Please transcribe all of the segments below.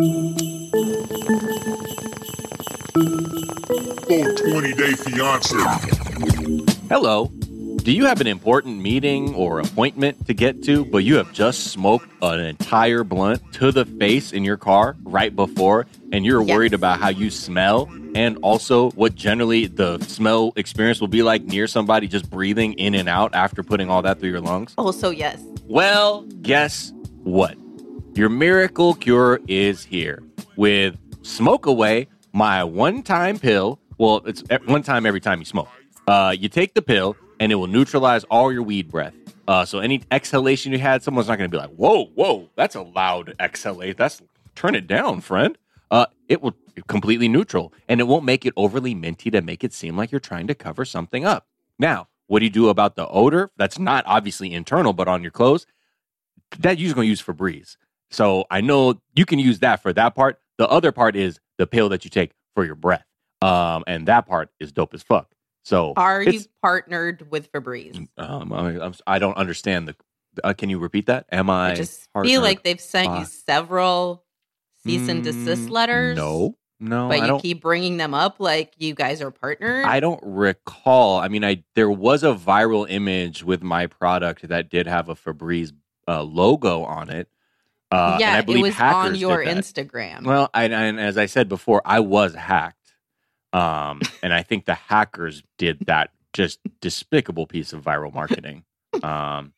Full 20 day fiance. Hello. Do you have an important meeting or appointment to get to, but you have just smoked an entire blunt to the face in your car right before, and you're Yes. worried about how you smell and also what generally the smell experience will be like near somebody just breathing in and out after putting all that through your lungs? Also, yes. Well, guess what? Your miracle cure is here with Smoke Away, my one time pill. Well, it's one time every time you smoke. Uh, you take the pill and it will neutralize all your weed breath. Uh, so any exhalation you had, someone's not going to be like, whoa, whoa, that's a loud exhalate. That's turn it down, friend. Uh, it will completely neutral and it won't make it overly minty to make it seem like you're trying to cover something up. Now, what do you do about the odor? That's not obviously internal, but on your clothes that you're going to use Febreze. So I know you can use that for that part. The other part is the pill that you take for your breath. Um, and that part is dope as fuck. So Are you partnered with Febreze? Um, I, I don't understand the. Uh, can you repeat that? Am I? I just partnered? feel like they've sent you Uh, several cease and desist Mm, letters. No, no, but I you don't. keep bringing them up like you guys are partners. I don't recall. I mean, I there was a viral image with my product that did have a Febreze uh, logo on it. Uh, yeah, it was on your. Instagram. Well, I, and as I said before, I was hacked, um, and I think the hackers did that just despicable piece of viral marketing. Um,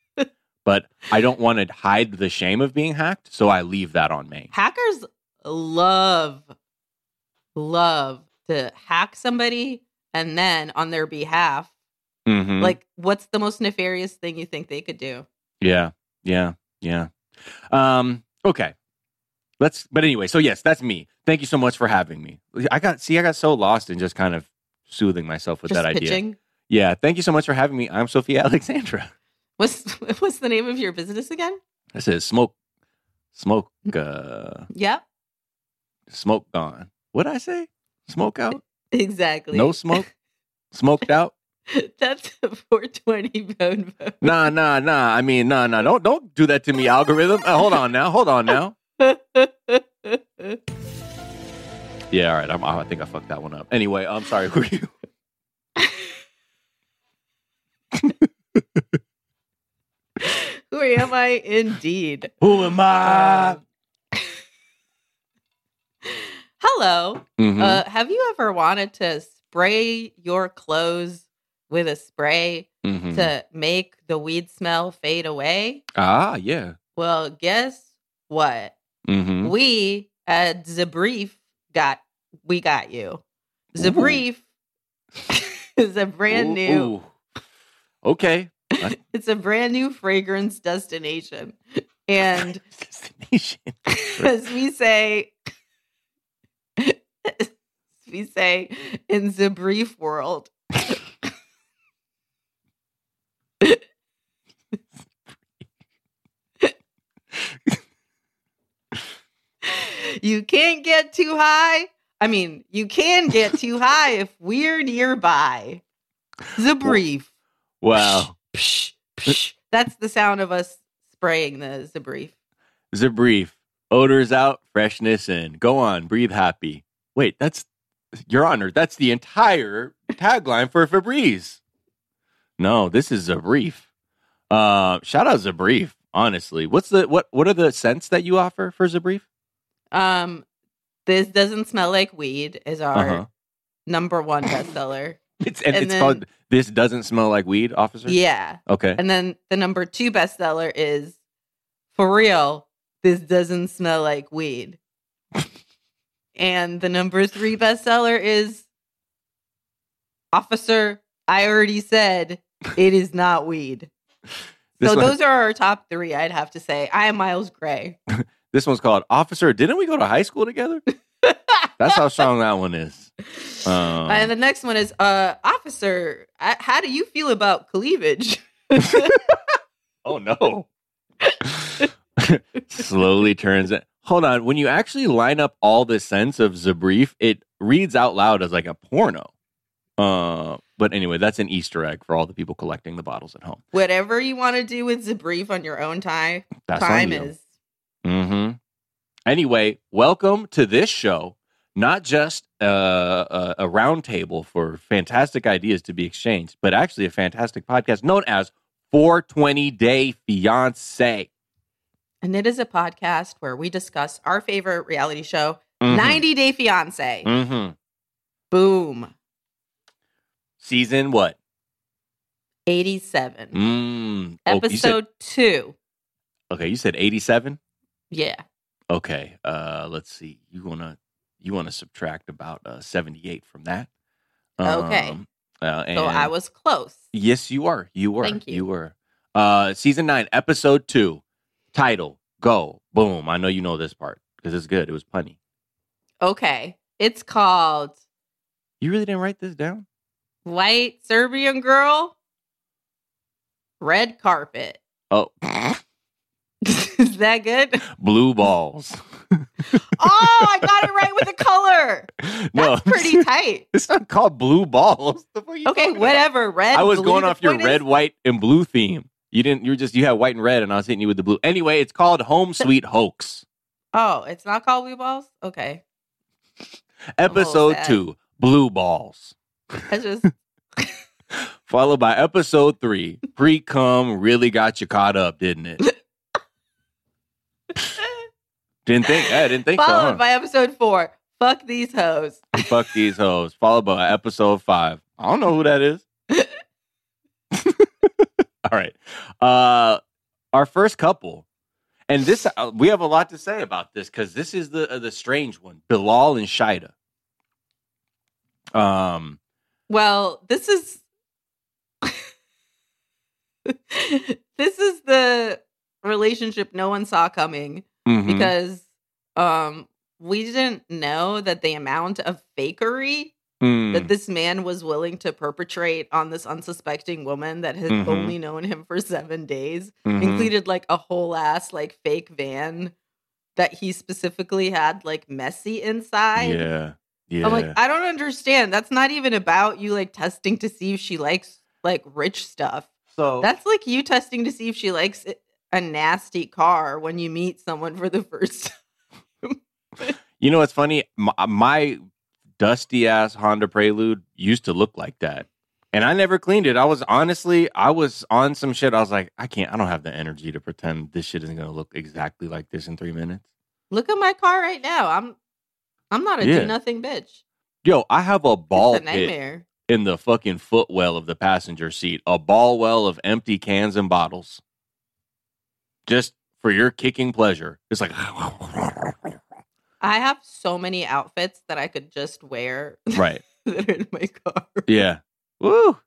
but I don't want to hide the shame of being hacked, so I leave that on me. Hackers love, love to hack somebody and then on their behalf, Mhm. like, what's the most nefarious thing you think they could do? yeah, yeah, yeah. Um, okay, let's. But anyway, so yes, that's me. Thank you so much for having me. I got see, I got so lost in just kind of soothing myself with Just that idea. Yeah, thank you so much for having me. I'm Sophia Alexandra. What's what's the name of your business again? This is smoke, smoke, uh, Yep, smoke gone. What'd I say? Smoke out? exactly. No smoke? Smoked out? That's a 420 phone vote. Nah, nah, nah. I mean, nah, nah. Don't don't do that to me, algorithm. Uh, hold on now. Hold on now. Yeah, all right. I'm, I think I fucked that one up. Anyway, I'm sorry. Who are you? Who am I indeed? Who am I? Um, hello. Mhm. Uh, have you ever wanted to spray your clothes with a spray Mhm. to make the weed smell fade away? Ah, yeah. Well, guess what? Mm-hmm. We at Zabrief got we got you. Zabrief is a brand new Okay. it's a brand new fragrance destination. And Destination. as we say as we say in the brief world you can't get too high i mean you can get too high if we're nearby the brief Wow. Psh, psh. that's the sound of us spraying the Zabrief. Zabrief. Odors out, freshness in. Go on, breathe happy. Wait, that's Your Honor. That's the entire tagline for Febreze. No, this is Zabrief. Uh, shout out Zabrief. Honestly, what's the what? What are the scents that you offer for Zabrief? Um, this doesn't smell like weed is our Uh-huh. number one bestseller. It's and, And it's then- called. This doesn't smell like weed, officer. yeah, Okay. and then the number two bestseller is for real. This doesn't smell like weed. and the number three bestseller is Officer. I already said it is not weed. So one- those are our top three. I'd have to say. I am Miles Gray. This one's called Officer. Didn't we go to high school together? That's how strong that one is. Um, and the next one is uh officer uh, how do you feel about cleavage oh no. Slowly turns it. Hold on. When you actually line up all the sense of Zabrief, it reads out loud as like a porno. Uh, but anyway, that's an Easter egg for all the people collecting the bottles at home. whatever you want to do with Zabrief on your own time That's time on you. is Mm-hmm. Anyway, welcome to this show. Not just uh, a, a roundtable for fantastic ideas to be exchanged, but actually a fantastic podcast known as 420 Day Fiance. And it is a podcast where we discuss our favorite reality show, Mhm. 90 Day Fiance. Mhm. Boom. Season what? 87. Mm. Oh, you said- Episode two. okay, you said 87? Yeah. Okay. Uh, let's see. You wanna you wanna subtract about uh, 78 from that? Okay. Um, uh, and So I was close. Yes, you are. You were. Thank you. you. were. Uh, season nine, episode two, title, go, boom. I know you know this part because it's good. It was punny. Okay. It's called You really didn't write this down? White Serbian Girl, Red Carpet. Oh, is that good? blue balls. Oh, I got it right with the color. no, pretty tight. It's not called blue balls. The fuck are you Okay, talking about? whatever. Red. I was blue, going off your red, is- white, and blue theme. You didn't. You were just you had white and red, and I was hitting you with the blue. Anyway, it's called Home Sweet Hoax, Oh, it's not called blue balls. Okay, episode two, blue balls. I just Followed by episode three, pre cum really got you caught up, didn't it? Didn't think. I didn't think so. followed huh? by episode four. Fuck these hoes. Fuck these hoes. Followed by episode five. I don't know who that is. All right. Uh, our first couple, and this uh, we have a lot to say about this because this is the uh, the strange one, Bilal and Shaeeda. Um, Well, this is this is the relationship no one saw coming mhm. because um we didn't know that the amount of fakery Mm, that this man was willing to perpetrate on this unsuspecting woman that had Mhm. only known him for seven days mhm. included like a whole ass like fake van that he specifically had like messy inside. yeah, yeah. I'm like, I don't understand. That's not even about you like testing to see if she likes like rich stuff. so That's like you testing to see if she likes it- a nasty car when you meet someone for the first time. You know what's funny? My, uh, my dusty ass Honda Prelude used to look like that. And I never cleaned it. I was honestly, I was on some shit. I was like, I can't, I don't have the energy to pretend this shit isn't going to look exactly like this in three minutes. Look at my car right now. I'm I'm not a Yeah. do nothing bitch. Yo, I have a ball a nightmare. in the fucking footwell of the passenger seat, a ball well of empty cans and bottles. Just for your kicking pleasure. It's like, I have so many outfits that I could just wear right. that are in my car. Yeah. Woo.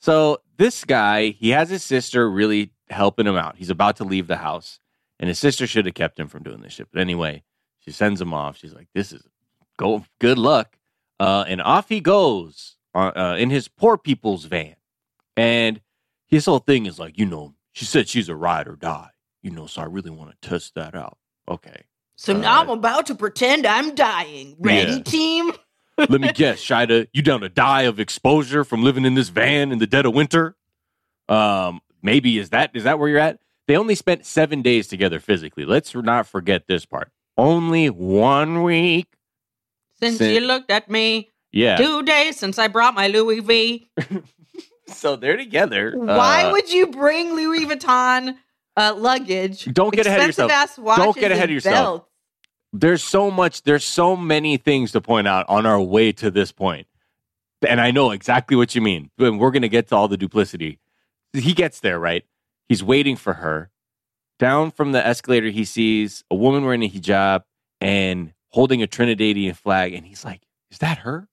So this guy, he has his sister really helping him out. He's about to leave the house, and his sister should have kept him from doing this shit. But anyway, she sends him off. She's like, "This is go good luck," uh, and off he goes uh, uh, in his poor people's van. And his whole thing is like, you know, she said she's a ride or die, you know, so I really want to test that out. Okay, So Uh, now I'm about to pretend I'm dying. Ready, Yeah. team? Let me guess, Shaeeda, you down to die of exposure from living in this van in the dead of winter? Um, maybe is that is that where you're at? They only spent seven days together physically. Let's not forget this part. Only one week. Since Sin- you looked at me, Yeah. two days since I brought my Louis V. So they're together. Why Uh, would you bring Louis Vuitton uh, luggage? Don't get ahead of yourself. Don't get ahead of yourself. belts? there's so much there's so many things to point out on our way to this point and i know exactly what you mean but we're going to get to all the duplicity he gets there right he's waiting for her down from the escalator he sees a woman wearing a hijab and holding a trinidadian flag and he's like is that her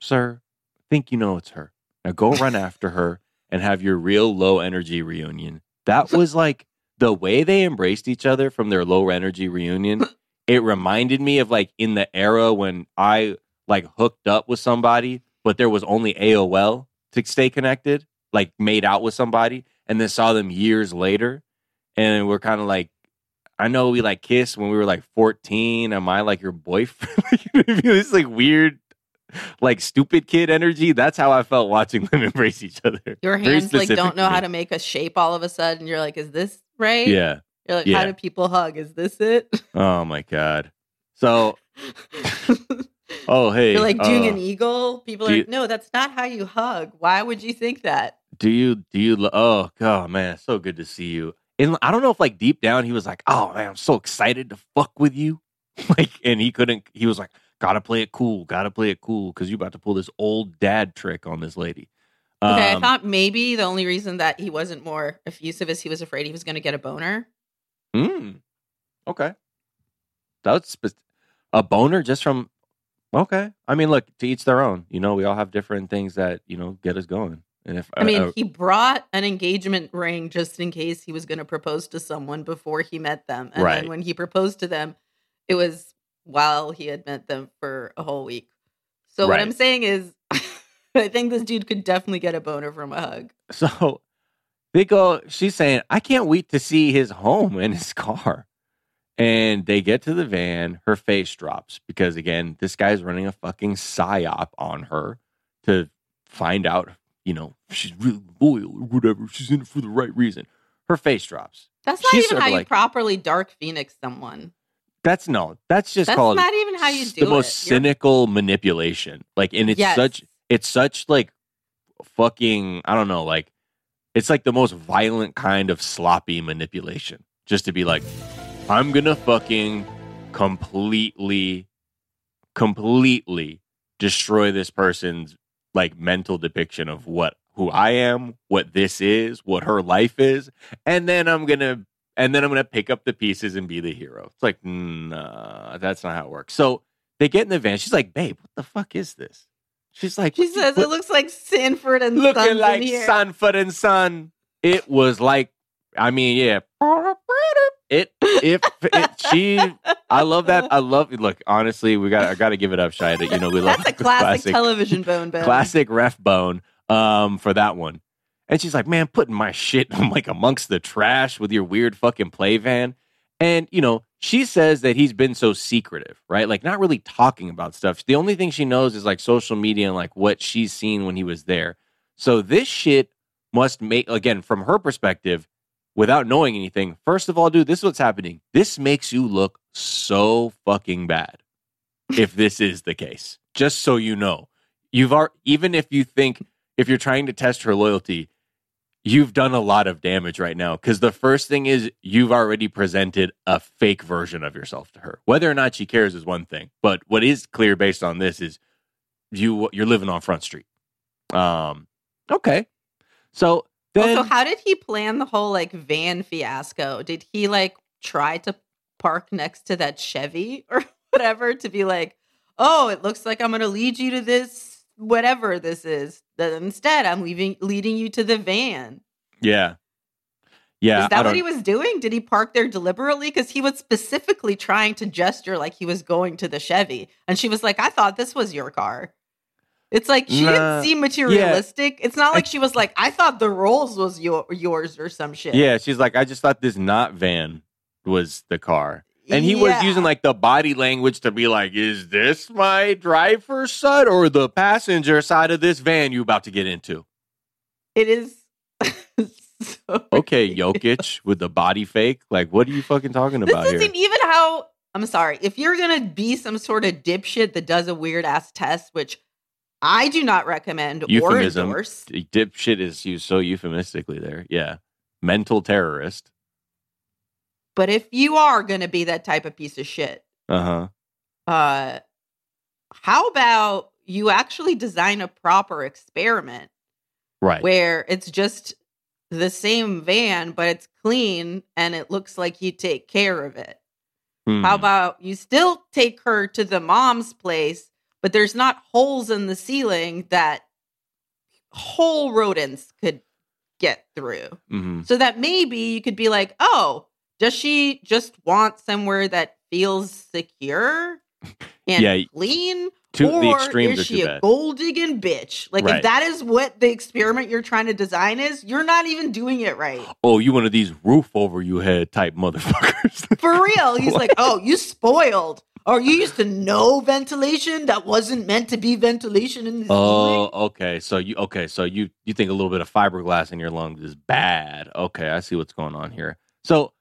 sir i think you know it's her now go run after her and have your real low energy reunion that was like the way they embraced each other from their lower energy reunion it reminded me of like in the era when i like hooked up with somebody but there was only aol to stay connected like made out with somebody and then saw them years later and we're kind of like i know we like kissed when we were like 14 am i like your boyfriend? It's like weird like stupid kid energy that's how i felt watching them embrace each other Your hands like don't know how to make a shape all of a sudden. You're like, is this right? yeah You're like, Yeah. how do people hug? Is this it? Oh my god. So, oh hey, You're like doing uh, an eagle. People are you- like, no, that's not how you hug. Why would you think that? do you do you? Oh god, man, so good to see you. And I don't know if like deep down he was like, oh man, I'm so excited to fuck with you. Like, and he couldn't. He was like, gotta play it cool, gotta play it cool, because you about to pull this old dad trick on this lady. Okay, I Um, thought maybe the only reason that he wasn't more effusive is he was afraid he was going to get a boner. Mm. Okay. that's spe- a boner just from. Okay. I mean, look, to each their own. You know, we all have different things that you know get us going. And if I mean, uh, he brought an engagement ring just in case he was going to propose to someone before he met them. And Right. then when he proposed to them, it was while he had met them for a whole week. So what I'm saying is, I think this dude could definitely get a boner from a hug. so they go. She's saying, "I can't wait to see his home and his car." And they get to the van. Her face drops because again, this guy's running a fucking psyop on her to find out. You know, she's really loyal or whatever. She's in it for the right reason. Her face drops. That's not She's even how you like- properly dark phoenix someone. That's no. That's just That's called not even how you do the most it. You're- cynical manipulation. Like, and it's Yes. such it's such like fucking I don't know, like it's like the most violent kind of sloppy manipulation. Just to be like, I'm gonna fucking completely, completely destroy this person's like mental depiction of what who I am, what this is, what her life is, and then I'm gonna and then I'm gonna pick up the pieces and be the hero. It's like, nah, that's not how it works. So they get in the van. She's like, babe, what the fuck is this? She's like, She says it looks like Sanford and looking Sons like. Sanford and Son. It was like, I mean, yeah. It, if it, she, I love that. I love. Look, honestly, we got. I got to give it up, Shaeeda. You know, we love That's a classic, television bone bone. classic ref bone um for that one and she's like man putting my shit I'm like amongst the trash with your weird fucking play van. And you know she says that he's been so secretive right? Like not really talking about stuff. The only thing she knows is like social media and like what she's seen when he was there. So this shit must make again from her perspective without knowing anything first of all dude this is what's happening. This makes you look so fucking bad if this is the case just so you know. You've are even if you think if you're trying to test her loyalty you've done a lot of damage right now because the first thing is you've already presented a fake version of yourself to her. Whether or not she cares is one thing but what is clear based on this is you you're living on front street. Um okay. So then also, how did he plan the whole like van fiasco? Did he like try to park next to that Chevy or whatever to be like, oh, it looks like I'm going to lead you to this whatever this is. That instead, I'm leaving leading you to the van. yeah yeah is that what he was doing? Did he park there deliberately? Because he was specifically trying to gesture like he was going to the Chevy, and she was like, "I thought this was your car." It's like she Nah, didn't seem materialistic. It's not like she was like, "I thought the Rolls was your yours" or some shit. yeah she's like i just thought this not van was the car And he was using like the body language to be like, is this my driver's side or the passenger side of this van you about to get into? It is. so Okay, Jokic with the body fake. Like, what are you fucking talking This about here? isn't even how. I'm sorry. If you're gonna be some sort of dipshit that does a weird ass test, which I do not recommend or endorse, Dipshit is used so euphemistically there. Yeah. Mental terrorist. But if you are gonna be that type of piece of shit, Uh huh. uh, how about you actually design a proper experiment Right. where it's just the same van, but it's clean and it looks like you take care of it? Hmm. How about you still take her to the mom's place, but there's not holes in the ceiling that whole rodents could get through? Mhm. So that maybe you could be like, oh, does she just want somewhere that feels secure and Yeah, clean? Two, or the extremes is she a bad. gold digging bitch? Like Right. if that is what the experiment you're trying to design is, you're not even doing it right. Oh, you one of these roof over you head type motherfuckers. For real. He's like, oh, you spoiled. Or you used to know ventilation that wasn't meant to be ventilation in ceiling. Oh, okay. So you okay? So you you think a little bit of fiberglass in your lungs is bad? Okay, I see what's going on here. So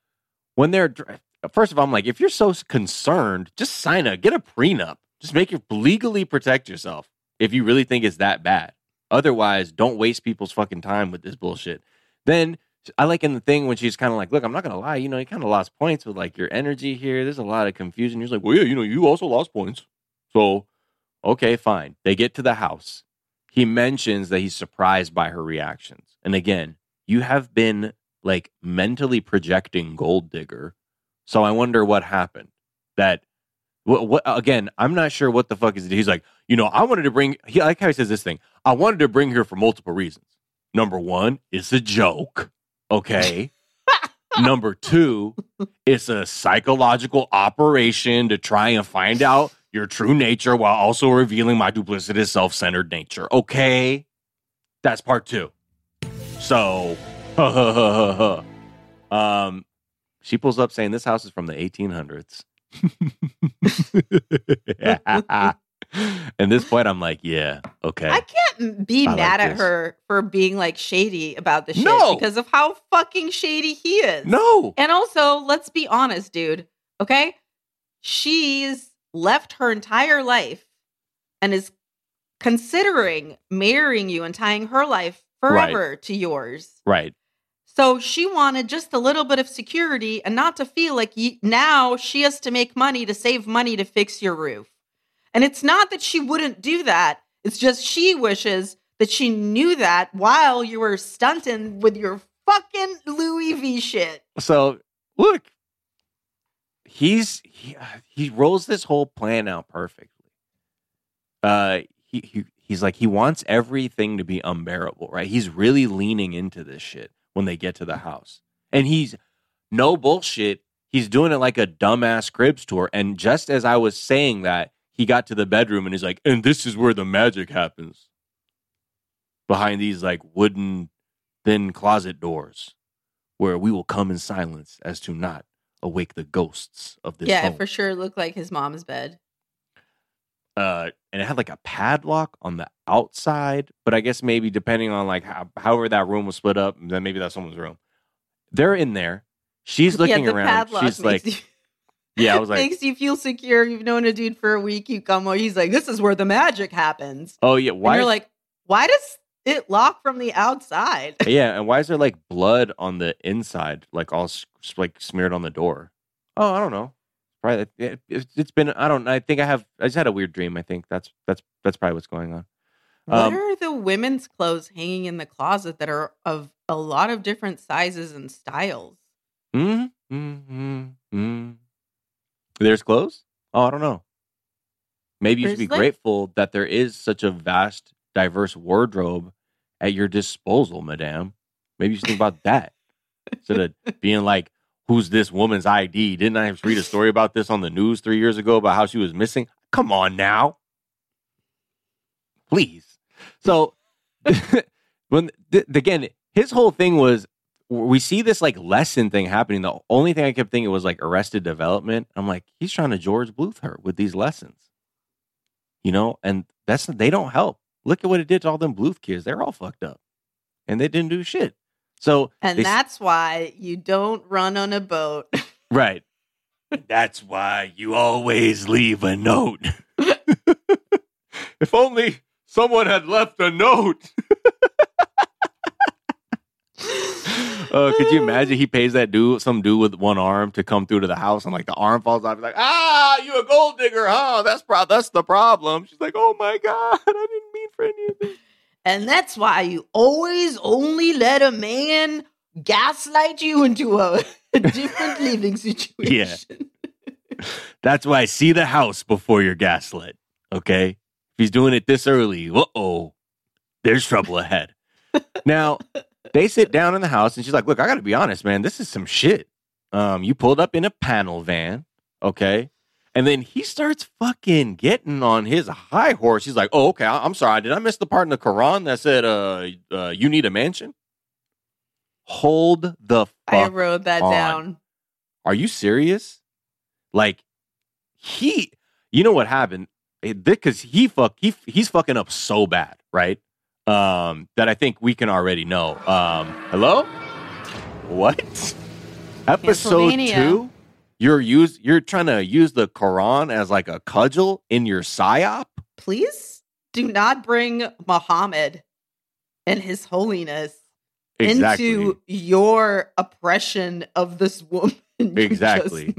when they're first of all, I'm like, if you're so concerned, just sign a get a prenup. Just make it legally protect yourself if you really think it's that bad. Otherwise, don't waste people's fucking time with this bullshit. Then I like in the thing when she's kind of like, look, I'm not gonna lie, you know, you kind of lost points with like your energy here. There's a lot of confusion. You're like, well, yeah, you know, you also lost points. So, okay, fine. They get to the house. He mentions that he's surprised by her reactions. And again, you have been like mentally projecting gold digger. So I wonder what happened. That what, what again, I'm not sure what the fuck is it. He's like, you know, I wanted to bring he I like how he says this thing. I wanted to bring her for multiple reasons. Number one, it's a joke. Okay. Number two, it's a psychological operation to try and find out your true nature while also revealing my duplicitous, self centered nature. Okay. That's part two. So, um, she pulls up saying this house is from the 1800s. At this point, I'm like, yeah, okay. I can't be I like mad at this. her for being like shady about the shit No. because of how fucking shady he is. no. And also, let's be honest, dude. Okay? She's left her entire life and is considering marrying you and tying her life Right. forever to yours. Right. So she wanted just a little bit of security and not to feel like ye- now she has to make money to save money to fix your roof. And it's not that she wouldn't do that. It's just she wishes that she knew that while you were stunting with your fucking Louis V shit. So look, he's he, he rolls this whole plan out perfectly. Uh, he, he he's like he wants everything to be unbearable, right? He's really leaning into this shit when they get to the house, and he's no bullshit. He's doing it like a dumbass cribs tour. And just as I was saying that, he got to the bedroom and he's like, and this is where the magic happens. Behind these like wooden thin closet doors where we will come in silence as to not awake the ghosts of this yeah, home. for sure looked like his mom's bed. Uh, and it had like a padlock on the outside, but I guess maybe depending on like how, however that room was split up, then maybe that's someone's room. They're in there. She's looking yeah, around. She's like, you, yeah, I was like, makes you feel secure. You've known a dude for a week. You come over, he's like, "This is where the magic happens." oh yeah, And why? you're like, "Why does it lock from the outside?" yeah, and why is there like blood on the inside, like all like smeared on the door? Oh, I don't know. Right, it, it's been. I don't. I think I have. I just had a weird dream. I think that's that's that's probably what's going on. what Um, are the women's clothes hanging in the closet that are of a lot of different sizes and styles? Mm, mm, mm, mm. There's clothes? Oh, I don't know. Maybe you should be like- grateful that there is such a vast, diverse wardrobe at your disposal, madame. Maybe you should think about that instead of being like, "Who's this woman's ID?" Didn't I read a story about this on the news three years ago about how she was missing? Come on now, please. So, when th- again, his whole thing was we see this like lesson thing happening. The only thing I kept thinking was like Arrested Development. I'm like, he's trying to George Bluth her with these lessons, you know, and that's they don't help. Look at what it did to all them Bluth kids. They're all fucked up, and they didn't do shit. So And they s- that's why you don't run on a boat. right. That's why you always leave a note. if only someone had left a note. Uh, could you imagine he pays that dude, some dude with one arm, to come through to the house, and like the arm falls off? He's like, "Ah, you a gold digger, huh? That's pro- that's the problem." She's like, "Oh my god, I didn't mean for any of this." And that's why you always only let a man gaslight you into a, a different living situation. Yeah. That's why I see the house before you're gaslit. Okay, if he's doing it this early, uh oh, there's trouble ahead. now they sit down in the house, and she's like, "Look, I got to be honest, man. This is some shit. Um, you pulled up in a panel van, okay." And then he starts fucking getting on his high horse. He's like, "Oh, okay. I- I'm sorry. Did I miss the part in the Quran that said, uh, uh you need a mansion?" Hold the fuck I wrote that on. down. are you serious? Like he, you know what happened? Because he fuck he he's fucking up so bad, right? Um, that I think we can already know. Um, hello, what? Episode two, you're use you're trying to use the Quran as like a cudgel in your psyop. Please do not bring Muhammad and his holiness Exactly. into your oppression of this woman. Exactly.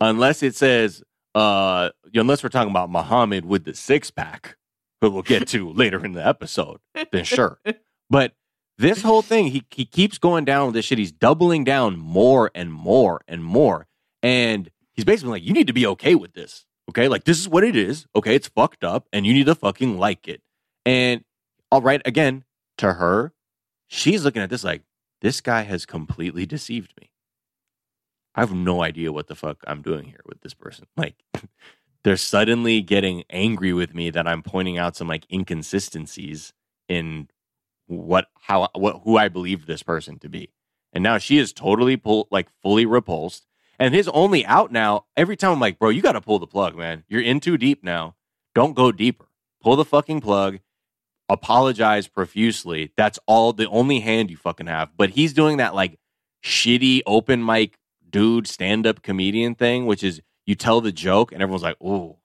unless it says uh unless we're talking about Muhammad with the six pack, who we'll get to later in the episode, then sure. But this whole thing, he he keeps going down with this shit. He's doubling down more and more and more. And he's basically like, you need to be okay with this. Okay. Like this is what it is. Okay, it's fucked up and you need to fucking like it. And all right, again, to her, she's looking at this like, this guy has completely deceived me. I have no idea what the fuck I'm doing here with this person. Like, they're suddenly getting angry with me that I'm pointing out some like inconsistencies in what how what who I believed this person to be. And now she is totally pull like fully repulsed. And his only out now, every time I'm like, bro, you got to pull the plug, man. You're in too deep now. Don't go deeper. Pull the fucking plug. Apologize profusely. That's all the only hand you fucking have. But he's doing that like shitty open mic dude stand up comedian thing, which is you tell the joke and everyone's like, oh.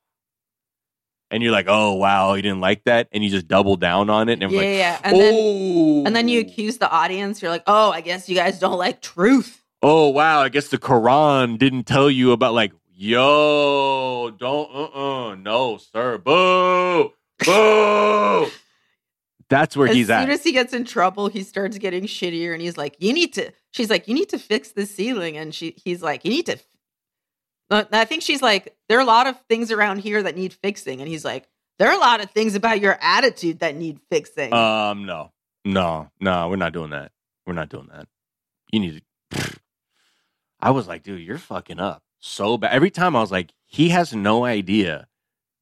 And you're like, oh wow, you didn't like that, and you just double down on it, and Yeah, like, yeah. And then oh, and then you oh. accuse the audience. You're like, oh, I guess you guys don't like truth. Oh wow, I guess the Quran didn't tell you about like, yo, don't, uh, uh no, sir, boo, boo. That's where as he's at. as soon as he gets in trouble, he starts getting shittier, and he's like, "You need to." She's like, "You need to fix the ceiling," and she he's like, "You need to." Uh, I think she's like, "There are a lot of things around here that need fixing," and he's like, "There are a lot of things about your attitude that need fixing." Um, no, no, no, we're not doing that. We're not doing that. You need to. I was like, dude, you're fucking up so bad. Every time I was like, he has no idea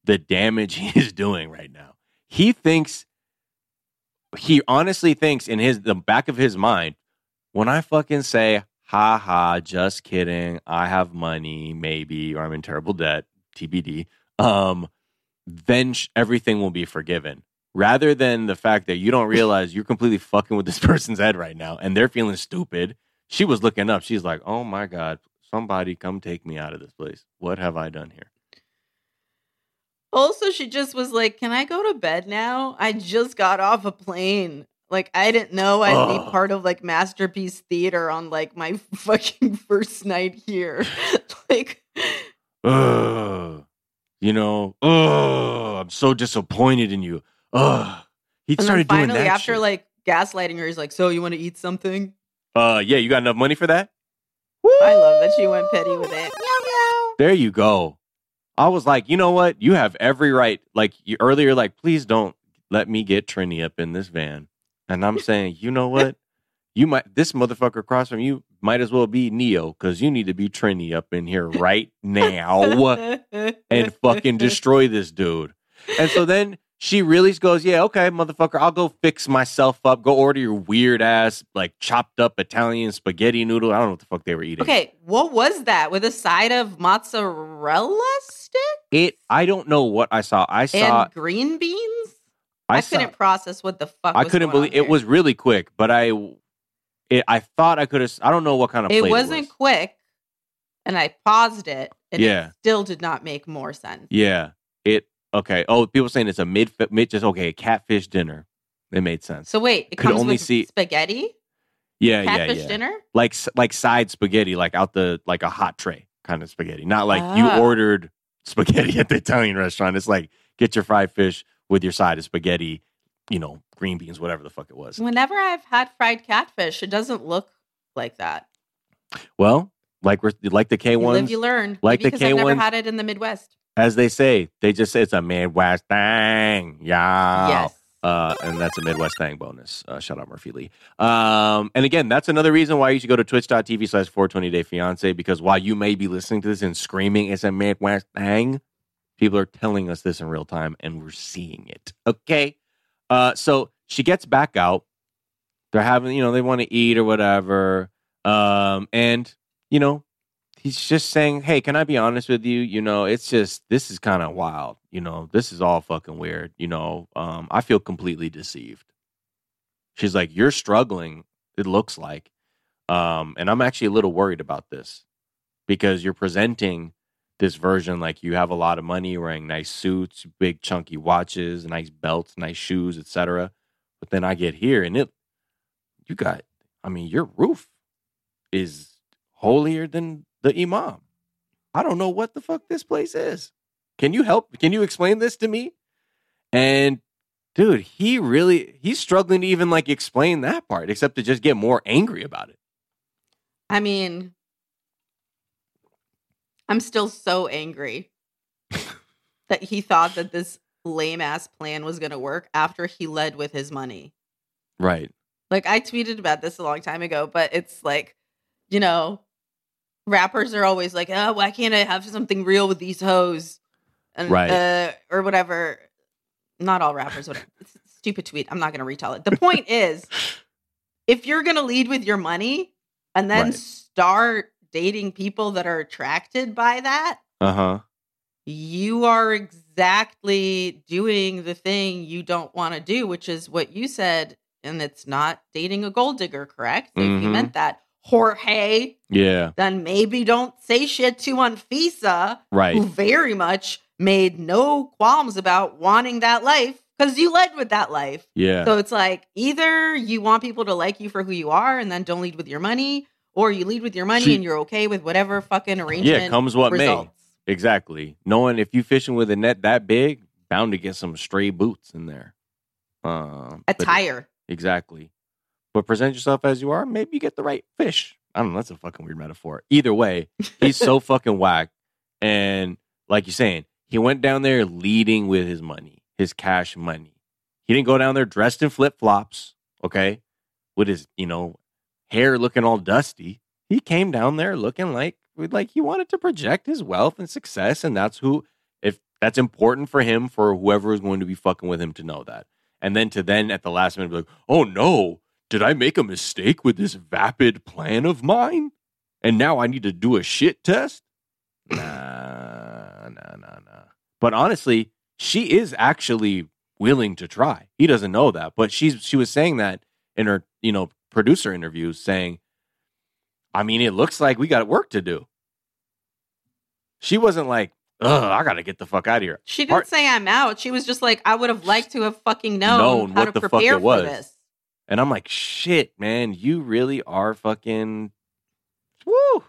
the damage he is doing right now. He thinks, he honestly thinks in his the back of his mind, when I fucking say, ha ha, just kidding, I have money, maybe, or I'm in terrible debt, TBD. Um, then sh- everything will be forgiven rather than the fact that you don't realize you're completely fucking with this person's head right now and they're feeling stupid. She was looking up. She's like, oh my God, somebody come take me out of this place. What have I done here? also, she just was like, "Can I go to bed now? I just got off a plane." Like I didn't know I'd Ugh. be part of like masterpiece theater on like my fucking first night here. like Ugh. You know, ugh, I'm so disappointed in you. Ugh. He started doing finally, that. after shit. like gaslighting her, he's like, "So you want to eat something?" Uh, yeah, you got enough money for that? I love that she went petty with it. Meow meow. There you go. I was like, you know what? You have every right. Like you earlier, like, please don't let me get Trini up in this van. And I'm saying, you know what? You might this motherfucker across from you might as well be Neo because you need to be Trini up in here right now and fucking destroy this dude. And so then she really goes, Yeah, okay, motherfucker, I'll go fix myself up. Go order your weird ass, like chopped up Italian spaghetti noodle. I don't know what the fuck they were eating. Okay, what was that with a side of mozzarella stick It I don't know what I saw. I saw and green beans? I, I, saw, couldn't process what the fuck. I was couldn't believe it was really quick, but I it, I thought I could have I don't know what kind of It wasn't it was. quick, and I paused it, and Yeah. it still did not make more sense. Yeah. It okay. Oh, people saying it's a mid mid just okay, catfish dinner. It made sense. So wait, it Could comes only with see- spaghetti, Yeah, catfish yeah, yeah. dinner. Like like side spaghetti, like out the like a hot tray kind of spaghetti. Not like you Ah. ordered spaghetti at the Italian restaurant. It's like get your fried fish with your side of spaghetti, you know, green beans, whatever the fuck it was. Whenever I've had fried catfish, it doesn't look like that. Well, like we're like the K You live, ones, you learned. like Maybe the because I've never K1s. had it in the Midwest. As they say, they just say it's a Midwest thing. Yeah. yes. Uh, and that's a Midwest thing bonus. Uh, shout out Murphy Lee. Um, and again, that's another reason why you should go to twitch.tv slash 420 day fiance because while you may be listening to this and screaming it's a Midwest thing, people are telling us this in real time and we're seeing it. Okay. Uh, so she gets back out. They're having, you know, they want to eat or whatever. Um, and, you know, he's just saying, Hey, can I be honest with you? You know, it's just, this is kind of wild. You know, this is all fucking weird. You know, um, I feel completely deceived. She's like, You're struggling, it looks like. Um, and I'm actually a little worried about this because you're presenting this version like you have a lot of money, wearing nice suits, big chunky watches, nice belts, nice shoes, etc. But then I get here and it, you got, I mean, your roof is holier than the imam. I don't know what the fuck this place is. Can you help? Can you explain this to me? And dude, he really he's struggling to even like explain that part, except to just get more angry about it. I mean, I'm still so angry that he thought that this lame ass plan was going to work after he led with his money. Right. Like I tweeted about this a long time ago, but it's like, you know, rappers are always like, "Oh, why can't I have something real with these hoes?" And Right. uh, or whatever. Not all rappers, whatever. It's a stupid tweet. I'm not going to retell it. The point is, if you're going to lead with your money and then Right. start dating people that are attracted by that, Uh huh. you are exactly doing the thing you don't want to do, which is what you said. And it's not dating a gold digger, correct? If you meant that, Jorge, Yeah. then maybe don't say shit to Anfisa, Right. who very much made no qualms about wanting that life because you led with that life. Yeah. So it's like either you want people to like you for who you are and then don't lead with your money, or you lead with your money She- and you're okay with whatever fucking arrangement. yeah. Comes what results. may. Exactly. Knowing if you fishing with a net that big, bound to get some stray boots in there. Uh, A tire. Exactly. But present yourself as you are. Maybe you get the right fish. I don't know. That's a fucking weird metaphor. Either way, he's so fucking whack. And like you're saying, he went down there leading with his money, his cash money. He didn't go down there dressed in flip flops, okay, with his, you know, hair looking all dusty. He came down there looking like like he wanted to project his wealth and success, and that's who if that's important for him for whoever is going to be fucking with him to know that. And then to then at the last minute be like, oh no, did I make a mistake with this vapid plan of mine? And now I need to do a shit test? Nah, nah, nah, nah. But honestly, she is actually willing to try. He doesn't know that, but she's she was saying that in her, you know, producer interviews, saying, I mean, it looks like we got work to do. She wasn't like, ugh, I gotta get the fuck out of here. She didn't Part- say I'm out. She was just like, I would have liked to have fucking known, Known how what to the fuck prepare for this. And I'm like, shit, man, you really are fucking woo.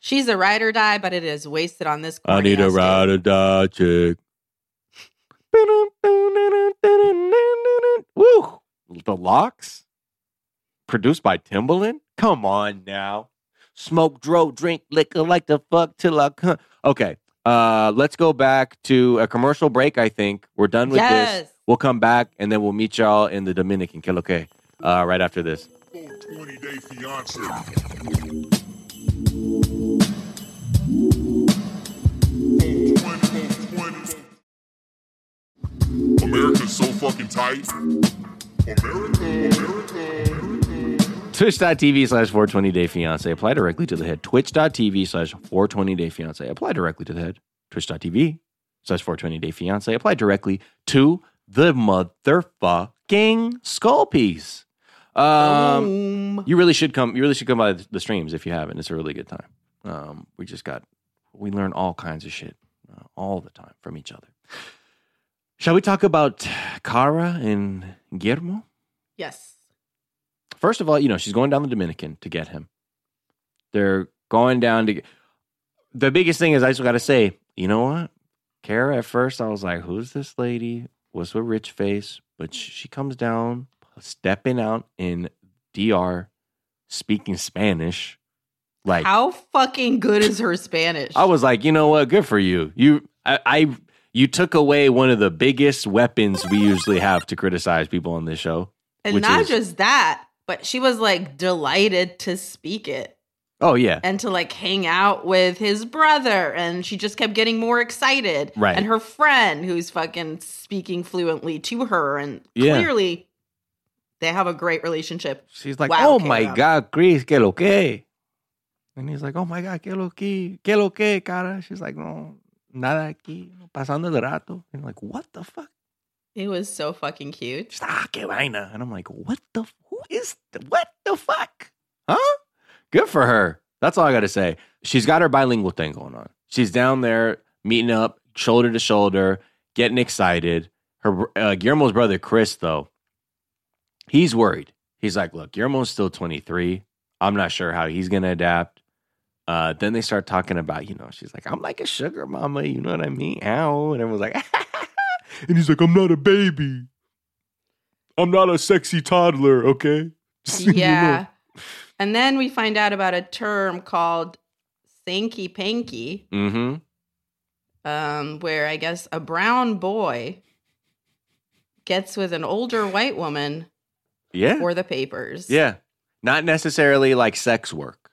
She's a ride or die, but it is wasted on this. I need a corny-ass ride dude. or die chick. Woo! The Lox, produced by Timbaland. Come on now, smoke, dro, drink liquor like the fuck till I come. Okay, uh, let's go back to a commercial break. I think we're done with this. We'll come back and then we'll meet y'all in the Dominican. Que lo que? Uh, right after this. 20 day fiance. America's so fucking tight. America, America, America. Twitch.tv slash 420 day fiance. Apply directly to the head. Twitch.tv slash 420 day fiance. Apply directly to the head. Twitch.tv slash 420 day fiance. Apply directly to the motherfucking skull piece. Um, Boom. you really should come. You really should come by the streams if you haven't. It's a really good time. Um, we just got, we learn all kinds of shit uh, all the time from each other. Shall we talk about Kara and Guillermo? Yes. First of all, you know, she's going down the Dominican to get him. They're going down to. The biggest thing is, I just got to say, you know what? Kara, at first, I was like, who's this lady? What's with rich face? But she comes down, stepping out in DR, speaking Spanish. Like, How fucking good is her Spanish? I was like, you know what? Good for you. You, I, I, you took away one of the biggest weapons we usually have to criticize people on this show. and not is- just that, but she was like delighted to speak it Oh yeah, and to like hang out with his brother. And she just kept getting more excited. Right. And her friend who's fucking speaking fluently to her. And Yeah. clearly they have a great relationship. She's like, Wow, oh my God, Chris, que lo que? And he's like, oh my God, que lo que? Que lo que, cara? She's like, no, nada aquí, pasando el rato. And I'm like, what the fuck? It was so fucking cute. She's like, ah, que vaina. And I'm like, what the, who is, what the fuck? Huh? Good for her. That's all I got to say. She's got her bilingual thing going on. She's down there meeting up shoulder to shoulder, getting excited. Her uh, Guillermo's brother Chris, though, he's worried. He's like, "Look, Guillermo's still 23. I'm not sure how he's gonna adapt." Uh, then they start talking about, you know, she's like, "I'm like a sugar mama," you know what I mean? Ow, and everyone's like, and he's like, "I'm not a baby. I'm not a sexy toddler." Okay. So you know. Yeah. And then we find out about a term called Sanky Panky, Mm-hmm. um, where I guess a brown boy gets with an older white woman Yeah. for the papers. Yeah, not necessarily like sex work.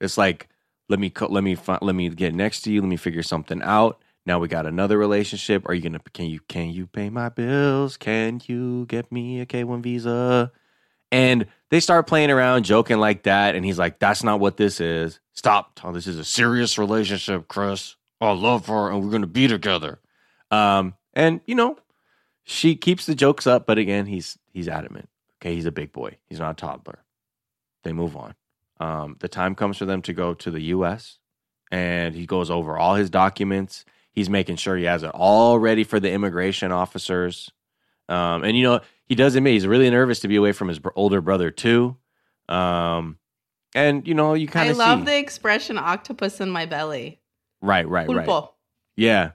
It's like let me co- let me fi- let me get next to you. Let me figure something out. Now we got another relationship. Are you gonna can you can you pay my bills? Can you get me a K one visa? And they start playing around, joking like that. And he's like, "That's not what this is. Stop. Oh, this is a serious relationship, Chris. I love her, and we're gonna be together." Um, and you know, she keeps the jokes up, but again, he's he's adamant. Okay, he's a big boy. He's not a toddler. They move on. Um, the time comes for them to go to the U.S. and he goes over all his documents. He's making sure he has it all ready for the immigration officers. Um, and you know, he does admit he's really nervous to be away from his br- older brother too. Um, and you know, you kind of. I love see the expression octopus in my belly. right, right, right. Yeah.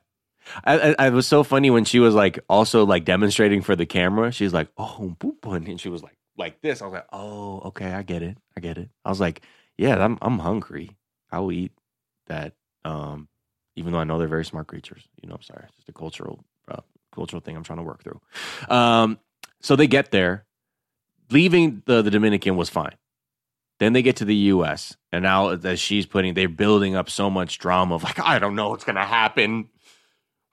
I, I, I was so funny when she was like also like demonstrating for the camera. She's like, "Oh, boopun," and she was like, like this. I was like, "Oh, okay, I get it, I get it." I was like, "Yeah, I'm I'm hungry. I will eat that." Um, even though I know they're very smart creatures. You know, I'm sorry, it's just a cultural uh, cultural thing I'm trying to work through. Um, so they get there. Leaving the the Dominican was fine. Then they get to the U.S. and now as she's putting, they're building up so much drama of like, I don't know what's gonna happen.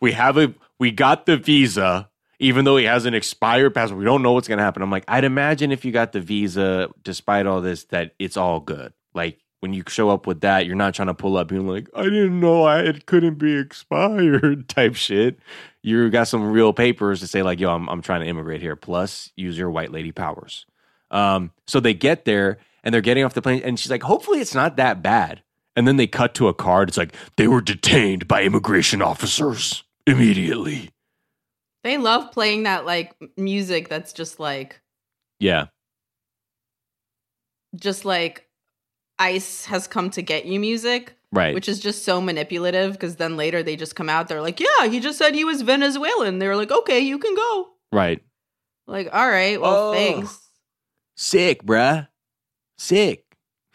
We have a, we got the visa, even though he has an expired passport. We don't know what's gonna happen. I'm like, I'd imagine if you got the visa, despite all this, that it's all good. Like when you show up with that, you're not trying to pull up being like, I didn't know I it couldn't be expired type shit. You got some real papers to say like, yo, I'm I'm trying to immigrate here. Plus, use your white lady powers. Um, so they get there and they're getting off the plane, and she's like, hopefully it's not that bad. And then they cut to a card. It's like they were detained by immigration officers immediately. They love playing that like music that's just like Yeah, just like ice has come to get you music, right. which is just so manipulative because then later they just come out they're like, "Yeah, he just said he was Venezuelan." They're like, "Okay, you can go." right. Like, "All right, well, Oh. thanks." Sick, bruh. Sick.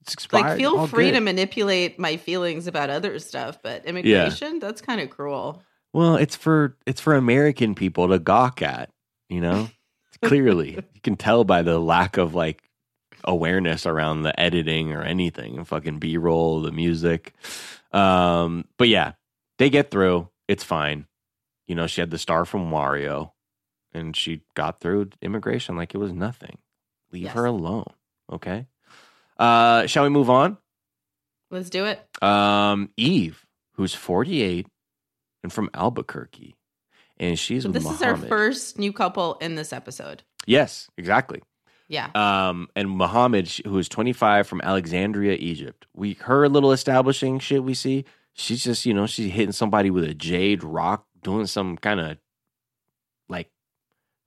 it's expired. Like, feel All free good. to manipulate my feelings about other stuff, but immigration, that's kind of cruel. Well, it's for it's for American people to gawk at, you know? Clearly. you can tell by the lack of like awareness around the editing or anything, fucking B-roll, the music. Um, but yeah, they get through. It's fine. You know, she had the star from Wario and she got through immigration like it was nothing. Leave Yes. her alone, okay? Uh, shall we move on? Let's do it. Um, Eve, who's 48 and from Albuquerque. And she's So this is our first new couple in this episode. Yes, exactly. Yeah. Um, and Muhammad, who is 25 from Alexandria, Egypt. We her little establishing shit we see. She's just, you know, she's hitting somebody with a jade rock, doing some kind of like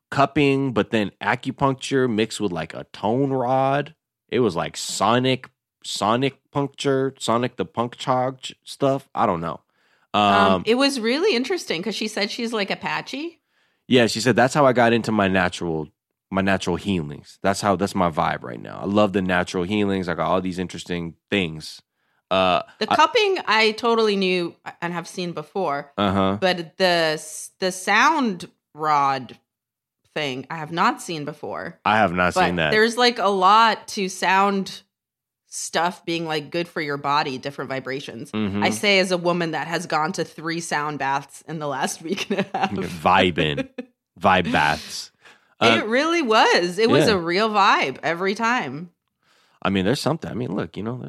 cupping, but then acupuncture mixed with like a tone rod. It was like sonic, sonic puncture, sonic the puncture stuff. I don't know. Um, Um, it was really interesting because she said she's like Apache. Yeah, she said that's how I got into my natural my natural healings. That's how that's my vibe right now. I love the natural healings. I got all these interesting things. Uh The cupping I totally knew and have seen before, uh-huh. but the the sound rod thing I have not seen before. I have not But seen that. there's like a lot to sound stuff being like good for your body, different vibrations. Mhm. I say as a woman that has gone to three sound baths in the last week and a half. Vibing. Vibe baths. It Uh, really was. It was a real vibe every time. I mean, there's something. I mean, look, you know,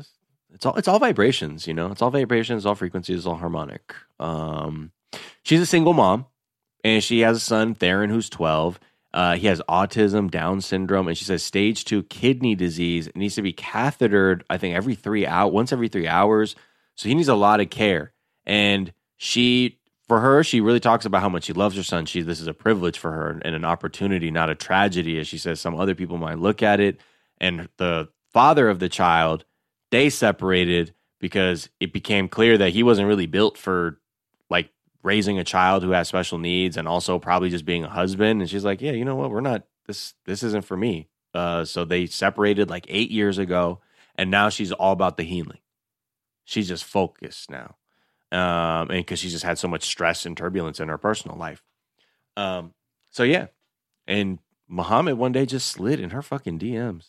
it's all it's all vibrations, you know. It's all vibrations, all frequencies, all harmonic. Um she's a single mom and she has a son, Theron, who's 12. Uh, he has autism, Down syndrome, and she says stage two kidney disease. It needs to be cathetered, I think, every three hours, once every three hours. So he needs a lot of care. And she, for her, she really talks about how much she loves her son. She, this is a privilege for her and an opportunity, not a tragedy, as she says. Some other people might look at it. And the father of the child, they separated because it became clear that he wasn't really built for like raising a child who has special needs and also probably just being a husband. And she's like, yeah, you know what? We're not this. This isn't for me. Uh, so they separated like eight years ago, and now she's all about the healing. She's just focused now, um, and because she's just had so much stress and turbulence in her personal life. Um, so yeah, and Muhammad one day just slid in her fucking DMs,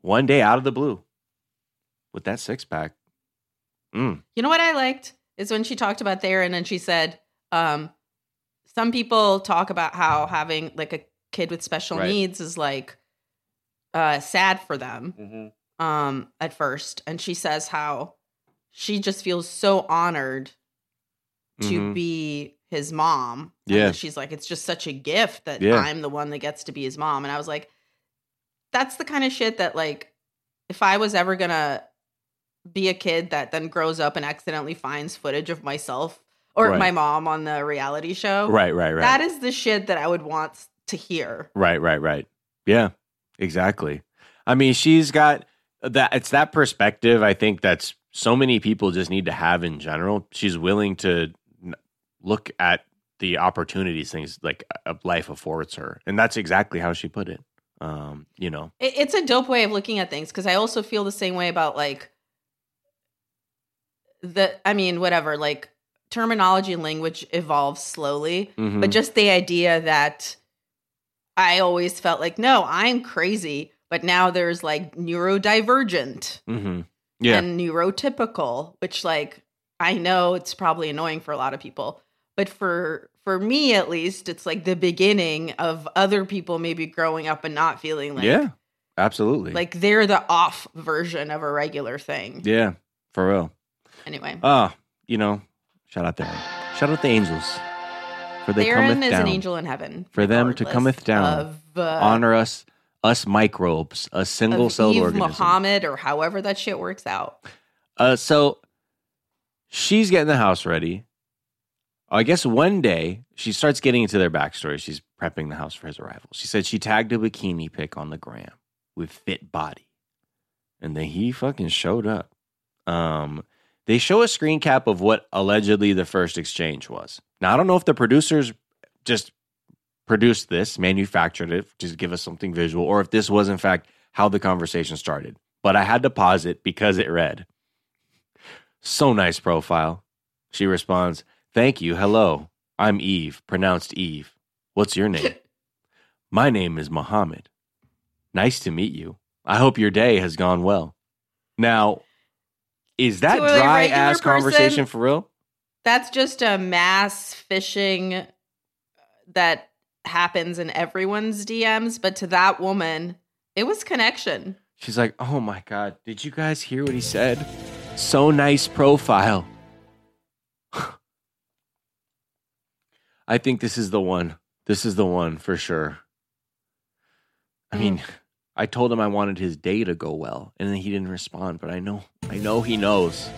one day out of the blue, with that six pack. Mm. You know what I liked is when she talked about Theron and she said, um, some people talk about how having like a kid with special Right. needs is like uh, sad for them um, at first. And she says how she just feels so honored to Mhm. be his mom. Yeah. she's like, it's just such a gift that Yeah. I'm the one that gets to be his mom. And I was like, that's the kind of shit that, like, if I was ever gonna be a kid that then grows up and accidentally finds footage of myself or Right. my mom on the reality show, Right, right, right. that is the shit that I would want to hear. Right, right, right. Yeah, exactly. I mean, she's got that. It's that perspective. I think that's so many people just need to have in general. She's willing to look at the opportunities things like a life affords her, and that's exactly how she put it. Um, you know, It, it's a dope way of looking at things because I also feel the same way about like the. I mean, whatever. Like terminology and language evolves slowly, Mhm. but just the idea that I always felt like, no, I'm crazy, but now there's like neurodivergent Mhm. Yeah, and neurotypical, which like I know it's probably annoying for a lot of people, but for for me at least, it's like the beginning of other people maybe growing up and not feeling like yeah, absolutely. like they're the off version of a regular thing. yeah, for real. Anyway, Ah, you know, shout out there. Shout out the angels for they Theron cometh is down. an angel in heaven. For them to cometh down. Of, uh, honor us, us microbes, a single celled organism. Muhammad or however that shit works out. Uh, so she's getting the house ready. I guess one day she starts getting into their backstory. She's prepping the house for his arrival. She said she tagged a bikini pic on the gram with fit body, and then he fucking showed up. Um, they show a screen cap of what allegedly the first exchange was. Now I don't know if the producers just produced this, manufactured it, just give us something visual, or if this was in fact how the conversation started. But I had to pause it because it read, So nice profile. She responds, Thank you. Hello. I'm Eve, pronounced Eve. What's your name? My name is Mohammed. Nice to meet you. I hope your day has gone well. Now, is that To a dry ass person- conversation for real? That's just a mass phishing that happens in everyone's DMs, but to that woman, it was connection. She's like, Oh my God, did you guys hear what he said? So nice profile. I think this is the one. This is the one for sure. I mean, mm. I told him I wanted his day to go well, and then he didn't respond, but I know, I know he knows.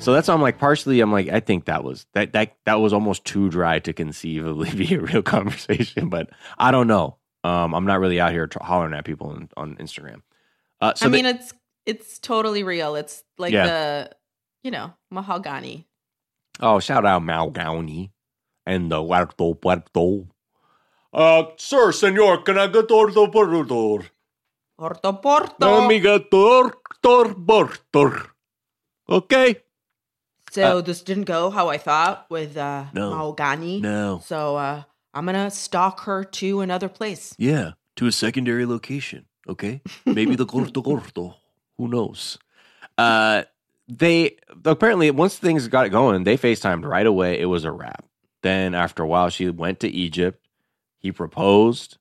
So that's why I'm like, partially, I'm like, I think that was that that that was almost too dry to conceivably be a real conversation, but I don't know. Um, I'm not really out here hollering at people on, on Instagram. Uh, so I mean, it's it's totally real. It's like Yeah. the you know mahogany. oh, shout out Malgowny and the Puerto Puerto. Uh, sir, senor, can I get ordo por Porto Porto. Let me get ordo por Okay. So this didn't go how I thought with uh, No. mahogany. No. So uh, I'm gonna stalk her to another place. Yeah, to a secondary location. Okay, maybe the corto corto. Who knows? Uh, they apparently once things got going, they Facetimed right away. It was a wrap. Then after a while, she went to Egypt. He proposed,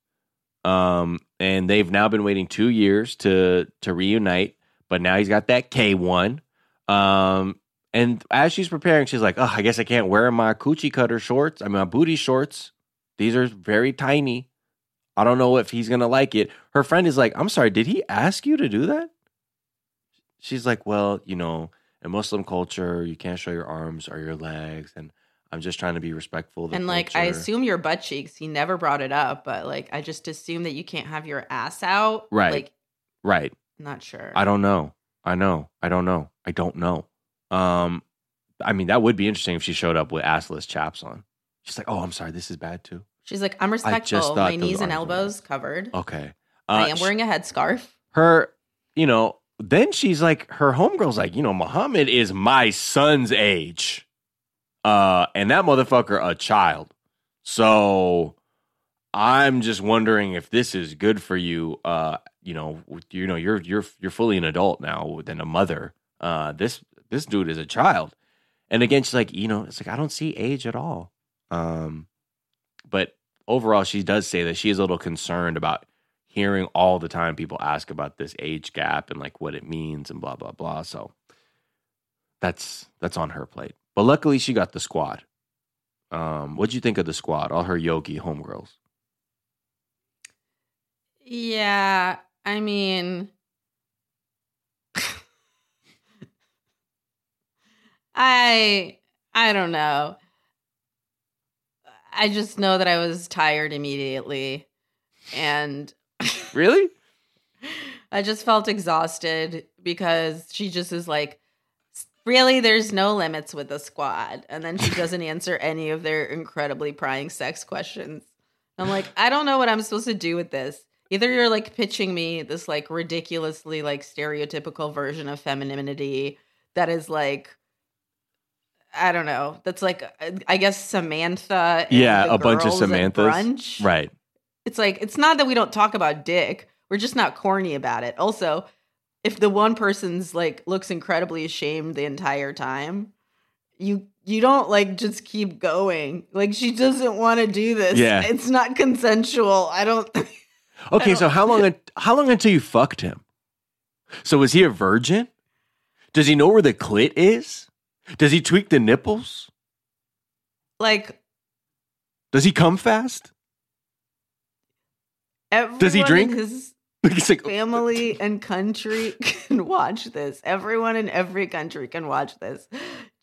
um, and they've now been waiting two years to to reunite. But now he's got that K one. Um, and as she's preparing, she's like, "Oh, I guess I can't wear my coochie cutter shorts. I mean, my booty shorts. These are very tiny. I don't know if he's gonna like it. Her friend is like, I'm sorry, did he ask you to do that? She's like, Well, you know, in Muslim culture, you can't show your arms or your legs, and I'm just trying to be respectful. Of the and like I assume your butt cheeks. He never brought it up, but like I just assume that you can't have your ass out. Right. Like right. not sure. I don't know. I know. I don't know. I don't know. Um, I mean, that would be interesting if she showed up with assless chaps on. She's like, "Oh, I'm sorry, this is bad too." She's like, I'm respectful. My knees and elbows covered. Okay. I Uh, am wearing a headscarf. her, you know, then she's like, her homegirl's like, you know, Muhammad is my son's age. Uh, and that motherfucker a child. So I'm just wondering if this is good for you. Uh, you know, you know, you're you're you're fully an adult now than a mother. Uh, this this dude is a child. And again, she's like, you know, it's like I don't see age at all. Um, but overall, she does say that she is a little concerned about hearing all the time people ask about this age gap and like what it means and blah blah blah. So that's that's on her plate. But luckily, she got the squad. Um, what'd you think of the squad? All her yogi homegirls. Yeah, I mean, I I don't know. I just know that I was tired immediately, and Really? I just felt exhausted because she just is like, really, there's no limits with the squad. And then she doesn't answer any of their incredibly prying sex questions. I'm like, I don't know what I'm supposed to do with this. Either you're like pitching me this like ridiculously like stereotypical version of femininity that is like, I don't know. That's like, I guess Samantha. and Yeah, a bunch of Samanthas. brunch Right. it's like it's not that we don't talk about dick we're just not corny about it also if the one person's like looks incredibly ashamed the entire time you you don't like just keep going like she doesn't want to do this Yeah. it's not consensual i don't Okay, I so don't- how long? How long until you fucked him? So was he a virgin? Does he know where the clit is? Does he tweak the nipples? like Does he come fast? Does he drink? his like, family and country can watch this everyone in every country can watch this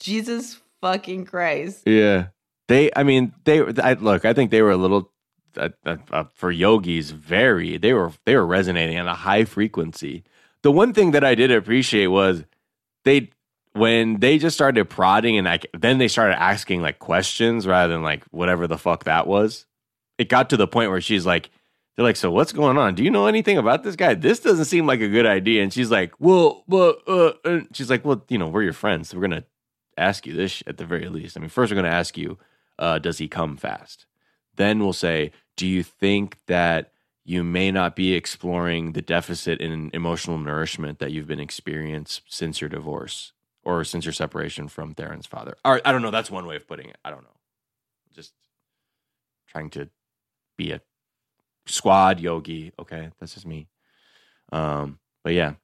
jesus fucking christ Yeah, they. I mean, they. I, look, I think they were a little uh, uh, uh, for yogis. Very, they were they were resonating on a high frequency. The one thing that I did appreciate was they when they just started prodding and like then they started asking like questions rather than like whatever the fuck that was. It got to the point where she's like. They're like, so what's going on? Do you know anything about this guy? This doesn't seem like a good idea. And she's like, well, but uh, uh, she's like, well, you know, we're your friends. So we're gonna ask you this at the very least. I mean, first we're to ask you, uh, does he come fast? Then we'll say, do you think that you may not be exploring the deficit in emotional nourishment that you've been experienced since your divorce or since your separation from Theron's father? Or I don't know. That's one way of putting it. I don't know. Just trying to be a squad yogi. Okay, that's just me. Um, but yeah,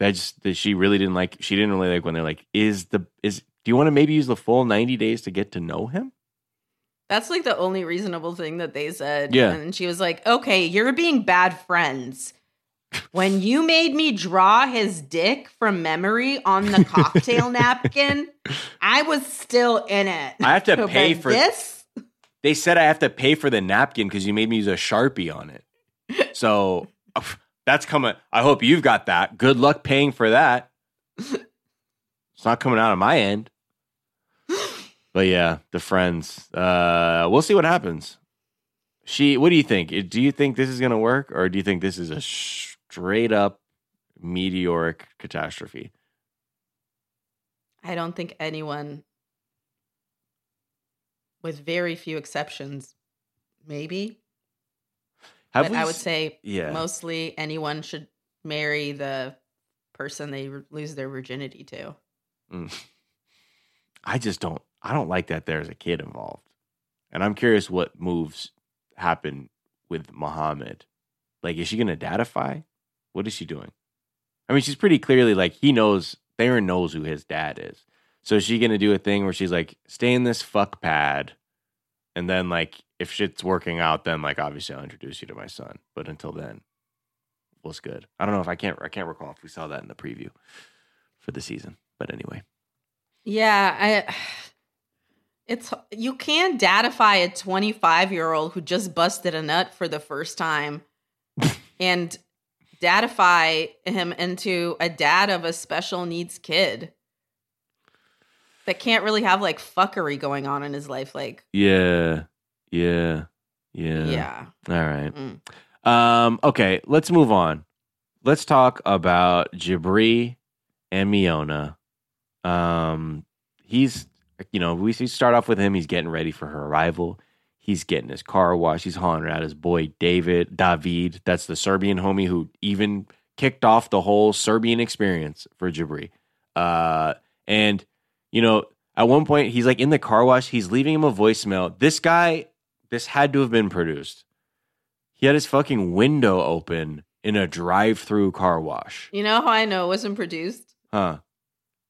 I just that she really didn't like. She didn't really like when they're like, "Is the is? Do you want to maybe use the full ninety days to get to know him?" That's like the only reasonable thing that they said. Yeah. And she was like, okay, you're being bad friends. When you made me draw his dick from memory on the cocktail napkin, I was still in it. I have to pay for this. They said I have to pay for the napkin because you made me use a sharpie on it. So that's coming. I hope you've got that. Good luck paying for that. It's not coming out of my end. But yeah, the friends. Uh, we'll see what happens. She. What do you think? Do you think this is gonna work, or do you think this is a straight up meteoric catastrophe? I don't think anyone, with very few exceptions, maybe. Have but I would s- say yeah. mostly anyone should marry the person they lose their virginity to. Mm. I just don't. I don't like that there's a kid involved, and I'm curious what moves happen with Muhammad. Like, is she gonna datify? What is she doing? I mean, she's pretty clearly like he knows. Theron knows who his dad is. So is she gonna do a thing where she's like, stay in this fuck pad, and then like if shit's working out, then like obviously I'll introduce you to my son. But until then, what's good? I don't know if I can't I can't recall if we saw that in the preview for the season. But anyway, Yeah, I. It's you can datify a 25 year old who just busted a nut for the first time, and datify him into a dad of a special needs kid that can't really have like fuckery going on in his life. Like, yeah, yeah, yeah. yeah, All right. Mm. Um, okay, let's move on. Let's talk about Jabri and Miona. Um, he's, you know, we we start off with him. He's getting ready for her arrival. He's getting his car washed. He's hollering at his boy David, David. That's the Serbian homie who even kicked off the whole Serbian experience for Jabri. Uh, and you know, at one point he's like in the car wash. He's leaving him a voicemail. This guy, this had to have been produced. He had his fucking window open in a drive-through car wash. you know how I know it wasn't produced Huh.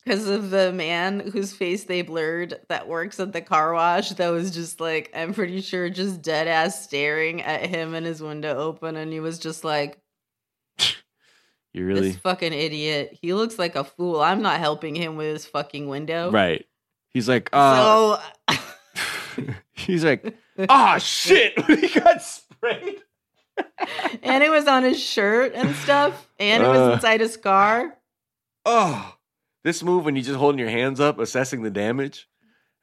Because of the man whose face they blurred that works at the car wash. That was just like I'm pretty sure just dead ass staring at him and his window open, and he was just like. You really This fucking idiot. He looks like a fool. I'm not helping him with his fucking window. right. He's like, uh so he's like, oh shit, he got sprayed. and it was on his shirt and stuff, and it was Uh. inside his car. Oh, this move when you're just holding your hands up, assessing the damage.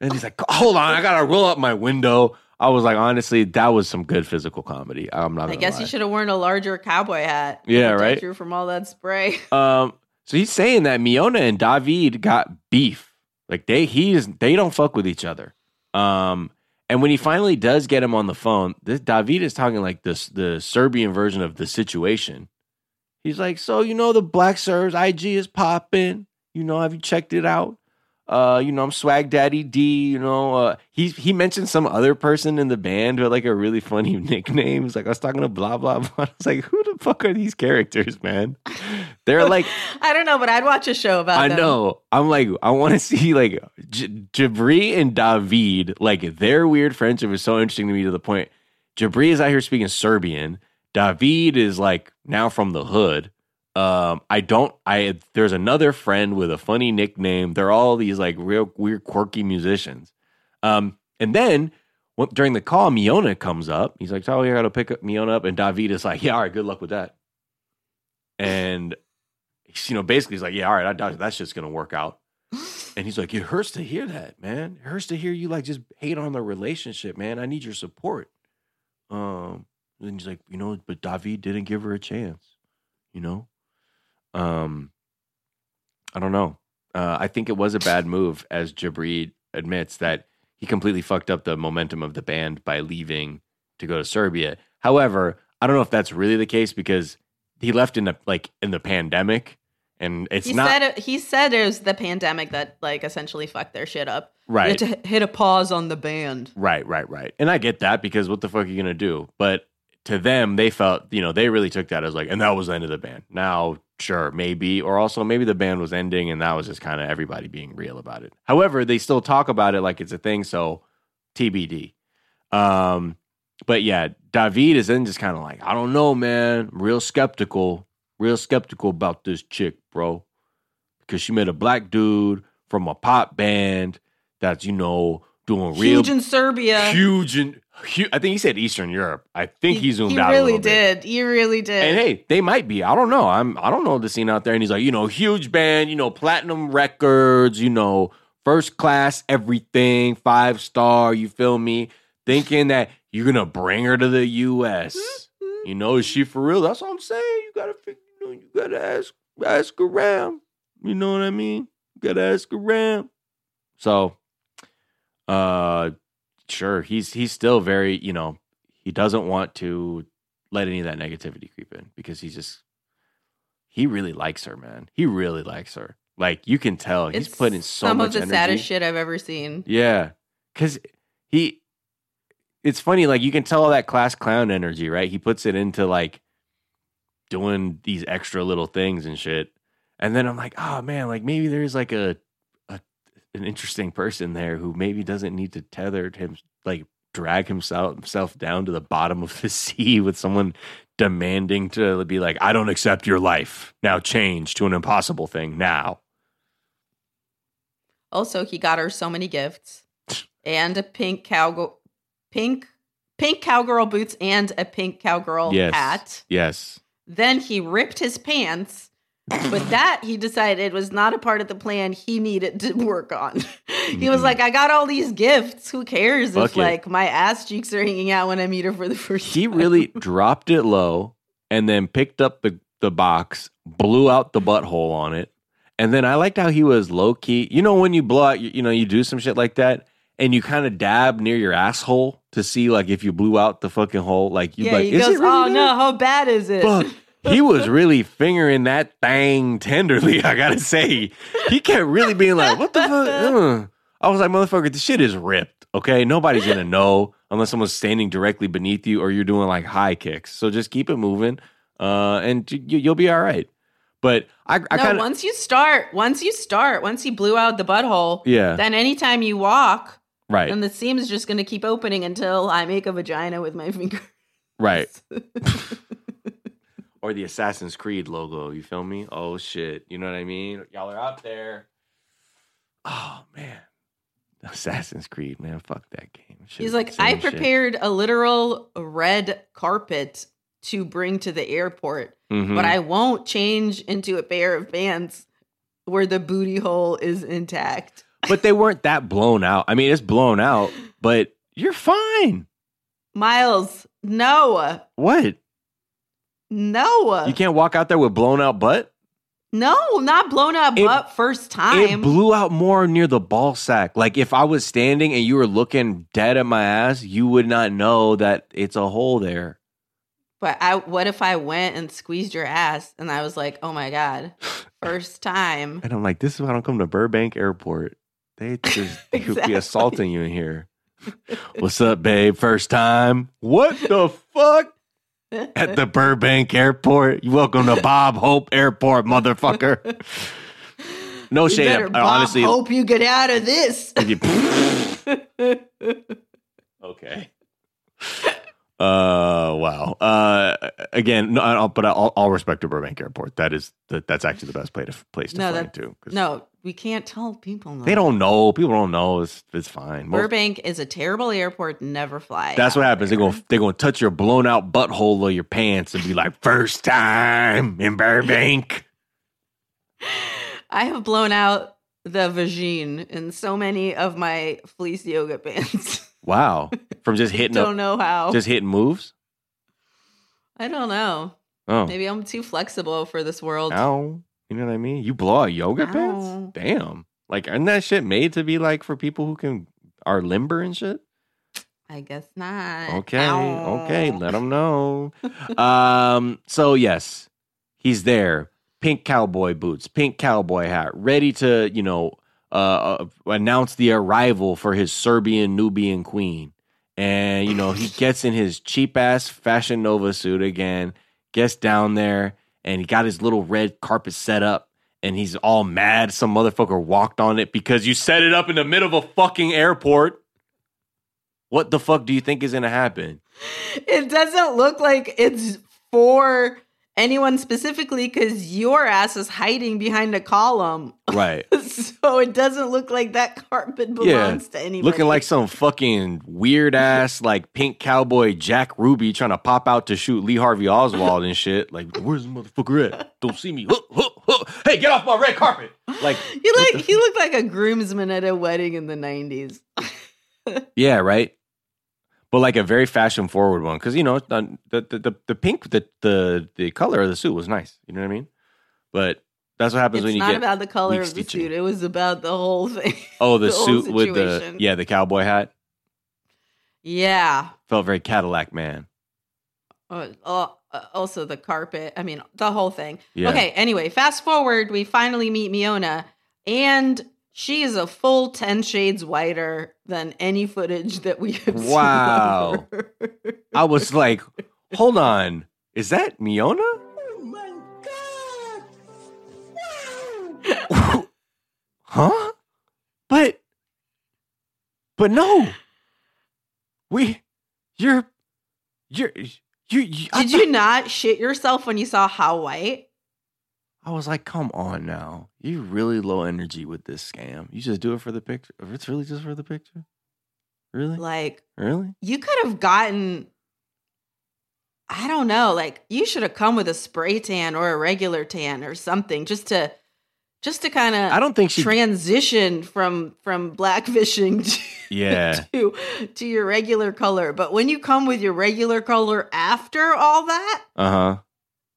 And he's like, hold on, I gotta roll up my window. I was like, honestly, that was some good physical comedy. I'm not. I guess he should have worn a larger cowboy hat. Yeah, right? You from all that spray. Um, so he's saying that Miona and David got beef. Like they he's they don't fuck with each other. Um, and when he finally does get him on the phone, this David is talking like this the Serbian version of the situation. He's like, so you know the Black Serbs IG is popping. You know, have you checked it out? Uh, you know, I'm Swag Daddy D. You know, uh, he he mentioned some other person in the band with like a really funny nickname. He's like, I was talking to blah blah blah. I was like, who the fuck are these characters, man? They're like, I don't know, but I'd watch a show about I them. know. I'm like, I want to see like J- Jabri and David. Like their weird friendship is so interesting to me to the point. Jabri is out here speaking Serbian. David is like now from the hood. Um, I don't. I there's another friend with a funny nickname. They're all these like real weird, quirky musicians. Um, and then when, during the call, Miona comes up. He's like, "Oh, you got to pick up Miona up," and David is like, "Yeah, all right, good luck with that." And he's, you know, basically, he's like, "Yeah, all right, I, that's just gonna work out." And he's like, "It hurts to hear that, man. It hurts to hear you like just hate on the relationship, man. I need your support." Um, and he's like, "You know, but David didn't give her a chance, you know." Um, I don't know. Uh, I think it was a bad move, as Jabri admits that he completely fucked up the momentum of the band by leaving to go to Serbia. However, I don't know if that's really the case because he left in the like in the pandemic, and it's he not said it, he said it was the pandemic that like essentially fucked their shit up. right. To hit a pause on the band. Right, right, right. And I get that because what the fuck are you gonna do? But to them, they felt, you know, they really took that as like, and that was the end of the band. Now, sure, maybe, or also maybe the band was ending and that was just kind of everybody being real about it. However, they still talk about it like it's a thing, so TBD. Um, but yeah, David is then just kind of like, I don't know, man. Real skeptical, real skeptical about this chick, bro. Because she met a black dude from a pop band that's, you know, doing real Huge in Serbia. huge hu I think he said Eastern Europe. I think he, zoomed he out. a really little bit. did. He really did. And hey, they might be. I don't know. I'm. I don't know the scene out there. And he's like, you know, huge band. You know, platinum records. You know, first class everything, five star. You feel me? Thinking that you're gonna bring her to the U.S. You know, is she for real? That's what I'm saying. You gotta, you know, you gotta ask, ask around. You know what I mean? You gotta ask around. So, uh, sure, he's he's still very, you know, he doesn't want to let any of that negativity creep in because he's just he really likes her, man. He really likes her. Like you can tell, he's It's putting so some much of the energy. saddest shit I've ever seen. Yeah, because he, it's funny. Like you can tell all that class clown energy, right? He puts it into like doing these extra little things and shit. And then I'm like, oh man, like maybe there's like a an interesting person there who maybe doesn't need to tether him, like drag himself himself down to the bottom of the sea with someone demanding to be like, I don't accept your life. Now change to an impossible thing now. Also, he got her so many gifts and a pink cowgirl, pink, pink cowgirl boots and a pink cowgirl Yes. hat. Yes. Then he ripped his pants, but that he decided was not a part of the plan he needed to work on. he was like, I got all these gifts. Who cares Fuck if it. like my ass cheeks are hanging out when I meet her for the first He time? He really dropped it low and then picked up the, the box, blew out the butthole on it. And then I liked how he was low key. You know, when you blow out, you, you know, you do some shit like that and you kind of dab near your asshole to see like if you blew out the fucking hole. Like, you Yeah, like, he is goes, really Oh there?" no, how bad is it? Fuck. He was really fingering that thing tenderly, I gotta say. He kept really being like, what the fuck? Uh. I was like, motherfucker, this shit is ripped, okay? Nobody's gonna know unless someone's standing directly beneath you or you're doing like high kicks. So just keep it moving, uh, and y- y- you'll be all right. But I, I no, kind of, once you start, once you start, once he blew out the butthole, yeah, then anytime you walk, right, then the seam is just to keep opening until I make a vagina with my finger. right. or the Assassin's Creed logo. You feel me? Oh shit, you know what I mean? Y'all are out there. Oh man, Assassin's Creed, man, fuck that game. Shit, He's like, I shit. prepared a literal red carpet to bring to the airport, Mhm. but I won't change into a pair of pants where the booty hole is intact. but they weren't that blown out. I mean, it's blown out, but you're fine. Miles, no, What? No, You can't walk out there with blown out butt. no, not blown out It- butt first time. It blew out more near the ball sack. Like if I was standing and you were looking dead at my ass, you would not know that it's a hole there. But I, what if I went and squeezed your ass and I was like, oh my God, first time. And I'm like, this is why I don't come to Burbank Airport. They just they could be assaulting you in here. What's up, babe? First time? What the fuck? At the Burbank Airport? You welcome to Bob Hope Airport, motherfucker. No You shade. better, I- Bob, honestly, hope you get out of this. okay. Uh, wow. Uh, again, no, I'll, but I'll, I'll respect to Burbank Airport. That is that, that's actually the best place to place to No, fly that- to. no, we can't tell people. they don't know. People don't know. It's it's fine. Most- Burbank is a terrible airport. Never fly. That's what happens. They're gonna they're gonna touch your blown out butthole of your pants and be like, first time in Burbank. I have blown out the vagine in so many of my fleece yoga pants. Wow. From just hitting don't up know how. just hitting moves? I don't know. Oh. Maybe I'm too flexible for this world. Ow. You know what I mean? You blow out yoga Ow. pants? Damn. Like aren't that shit made to be like for people who can are limber and shit? I guess not. Okay, Ow. okay, let them know. um, so yes, he's there. Pink cowboy boots, pink cowboy hat, ready to you know uh, uh, announce the arrival for his Serbian Nubian queen. And you know he gets in his cheap ass Fashion Nova suit again, gets down there, and he got his little red carpet set up. And he's all mad some motherfucker walked on it because you set it up in the middle of a fucking airport. What the fuck do you think is gonna happen? It doesn't look like it's for anyone specifically because your ass is hiding behind a column. Right. so it doesn't look like that carpet belongs to anybody. Looking like some fucking weird ass like pink cowboy Jack Ruby trying to pop out to shoot Lee Harvey Oswald and shit. Like, where's the motherfucker at? Don't see me. Huh, huh, huh. Hey, get off my red carpet. Like, he like he looked like a groomsman at a wedding in the nineties. yeah, right. But like a very fashion forward one, because you know the, the the pink the the the color of the suit was nice. You know what I mean? But that's what happens It's when you not get about the color of the stitching. suit. It was about the whole thing. oh the, the suit with the yeah the cowboy hat yeah. felt very Cadillac man. Uh, uh, also the carpet. I mean, the whole thing. Yeah. Okay. Anyway, fast forward. We finally meet Miona, and she is a full ten shades whiter than any footage that we have. seen Wow. I was like, hold on, is that Miona? Oh my God. Wow. huh? But, but no. we, you're, you're, you. you I, Did you not shit yourself when you saw how white? I was like, come on now, you really low energy with this scam. You just do it for the picture. If it's really just for the picture, really, Like really. you could have gotten I don't know, like you should have come with a spray tan or a regular tan or something just to just to kind of, I don't think she. transition from from black fishing to, yeah, to to your regular color. But when you come with your regular color after all that, uh huh.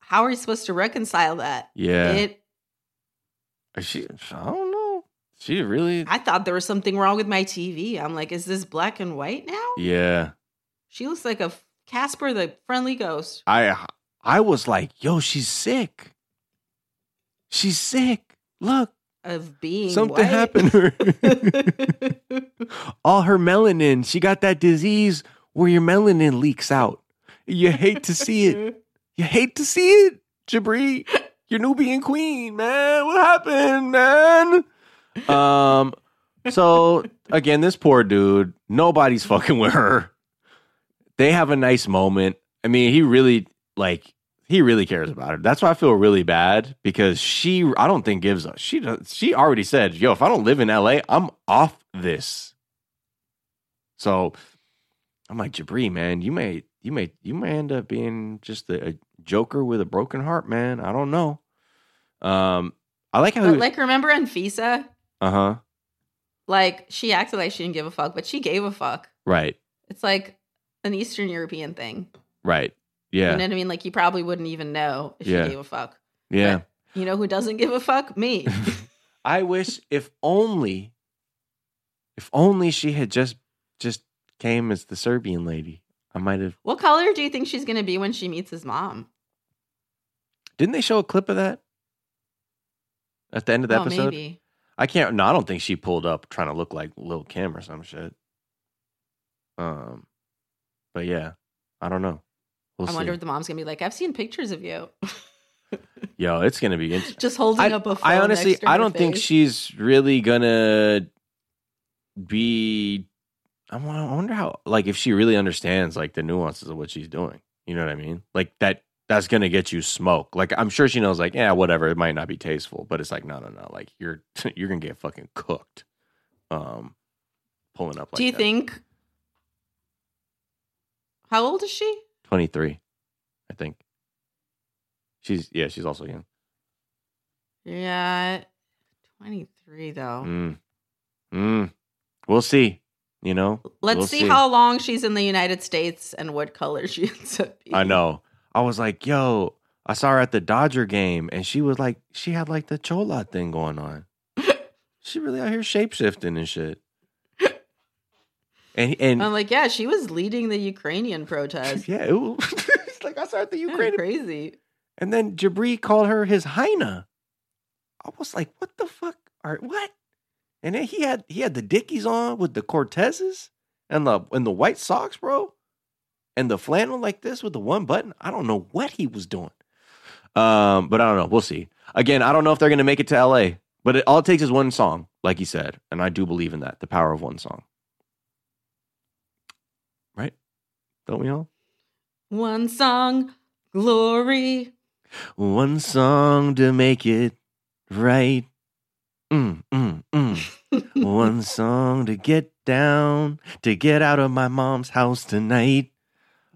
How are you supposed to reconcile that? Yeah. It she. I don't know. She really. I thought there was something wrong with my TV. I'm like, is this black and white now? yeah. She looks like a Casper the friendly ghost. I I was like, yo, she's sick. She's sick. Look, Of being something white. happened to her. All her melanin. She got that disease where your melanin leaks out. You hate to see it. You hate to see it, Jabri. Your Nubian queen, man. What happened, man? Um. So again, this poor dude. Nobody's fucking with her. They have a nice moment. I mean, he really like he really cares about her. That's why I feel really bad because she I don't think gives a she does, she already said, "Yo, if I don't live in LA, I'm off this." So I'm like, Jabri, man, you may you may you may end up being just a joker with a broken heart, man. I don't know. Um, I like how But like, remember Anfisa? uh huh Like, she acted like she didn't give a fuck, but she gave a fuck. right It's like an Eastern European thing. right yeah You know what I mean? Like, you probably wouldn't even know if Yeah. she gave a fuck. yeah. You know who doesn't give a fuck? Me. I wish if only if only she had just just came as the Serbian lady. I might have what color do you think she's going to be when she meets his mom? Didn't they show a clip of that? At the end of the oh, episode? maybe. I can't no, I don't think she pulled up trying to look like Lil Kim or some shit. Um but yeah, I don't know. We'll I see. wonder if the mom's going to be like, I've seen pictures of you. Yo, it's gonna be interesting. Just holding I, up a phone. I honestly, next to I don't think she's really gonna be. I wonder how, like, if she really understands like the nuances of what she's doing. You know what I mean? Like that. That's gonna get you smoke. Like I'm sure she knows. Like, yeah, whatever. It might not be tasteful, but it's like, no, no, no. Like you're you're gonna get fucking cooked. Um, pulling up. Like Do you that. think. How old is she? twenty three? I think. She's yeah. She's also young. Yeah. 23, though. Mm. Mm. We'll see. You know. Let's We'll see, see. how long she's in the United States and what color she ends up being. I know. I was like, yo, I saw her at the Dodger game and she was like, she had like the Chola thing going on. she really out here shapeshifting and shit. And and I'm like, yeah, she was leading the Ukrainian protest. yeah, it was, it's like I saw her at the Ukraine. crazy. And then Jabri called her his Heina. I was like, what the fuck? Are what? And then he had he had the Dickies on with the Cortezes and the and the white socks, bro. And the flannel like this with the one button. I don't know what he was doing. Um, but I don't know. We'll see. Again, I don't know if they're gonna make it to LA, but it all it takes is one song, like he said. And I do believe in that, the power of one song. Right? Don't we all? One song, glory. One song to make it right. Mm, mm, mm. One song to get down, to get out of my mom's house tonight.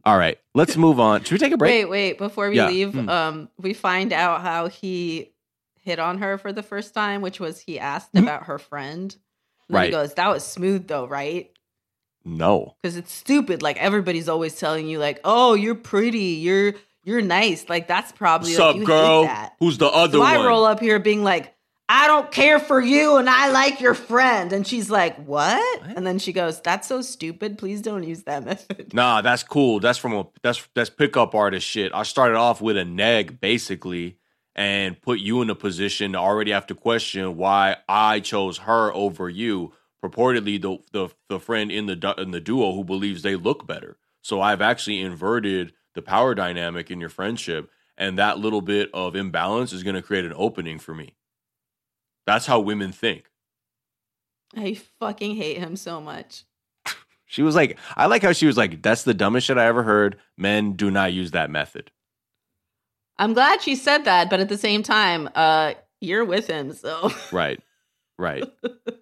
All right, let's move on. Should we take a break? Wait, wait. Before we Yeah. leave, Mm. um, we find out how he hit on her for the first time, which was he asked Mhm. about her friend. And Right. He goes, "That was smooth, though, right?" No. Because it's stupid. Like everybody's always telling you, like, "Oh, you're pretty. You're you're nice." Like that's probably like, you hate that. Who's the other So I roll up here being like, I don't care for you and I like your friend. And she's like, what? What? And then she goes, That's so stupid. Please don't use that method. Nah, that's cool. That's from a that's that's pickup artist shit. I started off with a neg basically and put you in a position to already have to question why I chose her over you. Purportedly the the the friend in the du- in the duo who believes they look better. So I've actually inverted the power dynamic in your friendship and that little bit of imbalance is going to create an opening for me. That's how women think. I fucking hate him so much. She was like, I like how she was like, that's the dumbest shit I ever heard. Men do not use that method. I'm glad she said that, but at the same time, uh, you're with him, so Right. Right.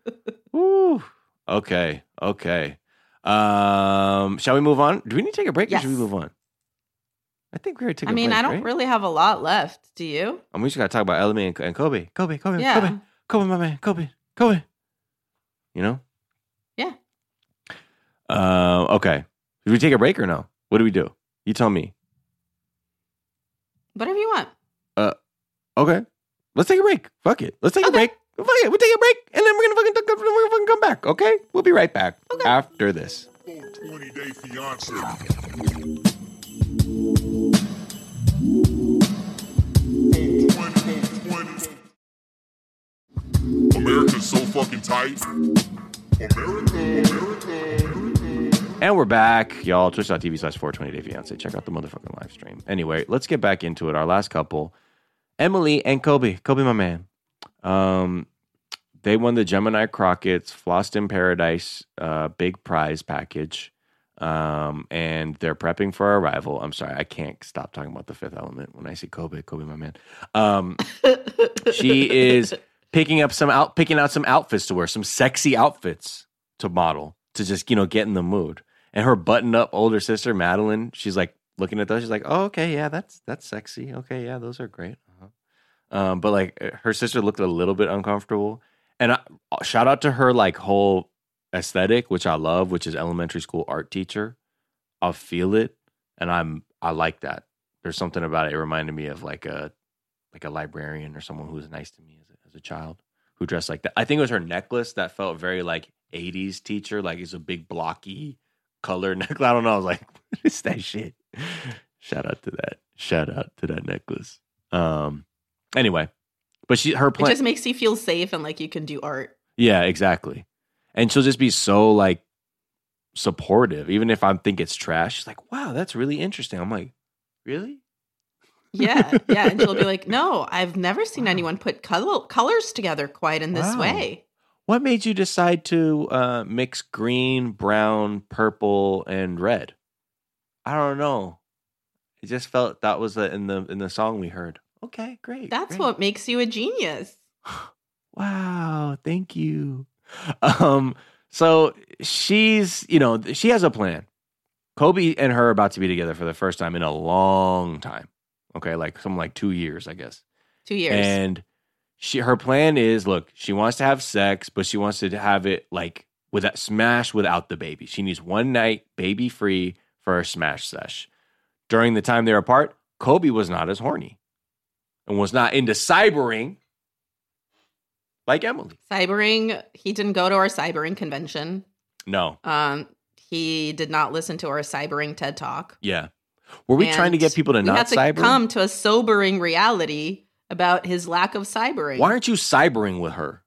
Woo. Okay. Okay. Um, shall we move on? Do we need to take a break or should we move on? I think we're gonna take I a mean, break, I don't right? really have a lot left. Do you? And we just gotta talk about Ellie and, and Kobe. Kobe, Kobe, Yeah. Kobe, Kobe, my man, Kobe, Kobe. You know? Yeah. Uh, okay. Do we take a break or no? What do we do? You tell me. Whatever you want. Uh, Okay. Let's take a break. Fuck it. Let's take a break. Fuck it. We'll take a break and then we're gonna fucking we're gonna fucking come back. Okay? We'll be right back Okay. after this. 20 day fiance. America's so fucking tight. America, America. And we're back, y'all. Twitch.tv slash 420 Day Fiance. Check out the motherfucking live stream. Anyway, let's get back into it. Our last couple, Emily and Kobe. Kobe, my man. Um, they won the Gemini Crockett's Flossed in Paradise uh, big prize package. Um, and they're prepping for our arrival. I'm sorry, I can't stop talking about the fifth element when I see Kobe. Kobe, my man. Um, she is picking up some out picking out some outfits to wear, some sexy outfits to model to just, you know, get in the mood. And her buttoned up older sister, Madeline, she's like looking at those. She's like, Oh, okay, yeah, that's that's sexy. Okay, yeah, those are great. Uh-huh. Um, but like her sister looked a little bit uncomfortable. And I, shout out to her like whole aesthetic, which I love, which is elementary school art teacher. I'll feel it, and I'm I like that. There's something about it. It reminded me of like a like a librarian or someone who was nice to me as a, a child who dressed like that. I think it was her necklace that felt very like 80s teacher, like it's a big blocky color necklace. I don't know. I was like, what is that shit? Shout out to that. Shout out to that necklace. Um. Anyway, but she her It just makes you feel safe and like you can do art. Yeah, exactly. And she'll just be so like supportive, even if I think it's trash. She's like, "Wow, that's really interesting." I'm like, "Really?" Yeah, yeah. And she'll be like, "No, I've never seen anyone put color- colors together quite in this Wow. way." What made you decide to uh, mix green, brown, purple, and red? I don't know. It just felt that was the, in the in the song we heard. Okay, great. That's great. what makes you a genius. Wow, thank you. Um, so she's, you know, she has a plan. Kobe and her are about to be together for the first time in a long time. Okay, like some like two years, I guess. Two years. And she her plan is look, she wants to have sex, but she wants to have it like with that smash without the baby. She needs one night baby free for her smash sesh. During the time they're apart, Kobe was not as horny and was not into cybering like Emily. cybering, he didn't go to our cybering convention. No. Um, he did not listen to our cybering TED Talk. Yeah. Were we trying to get people to not to cyber? come to a sobering reality about his lack of cybering. Why aren't you cybering with her?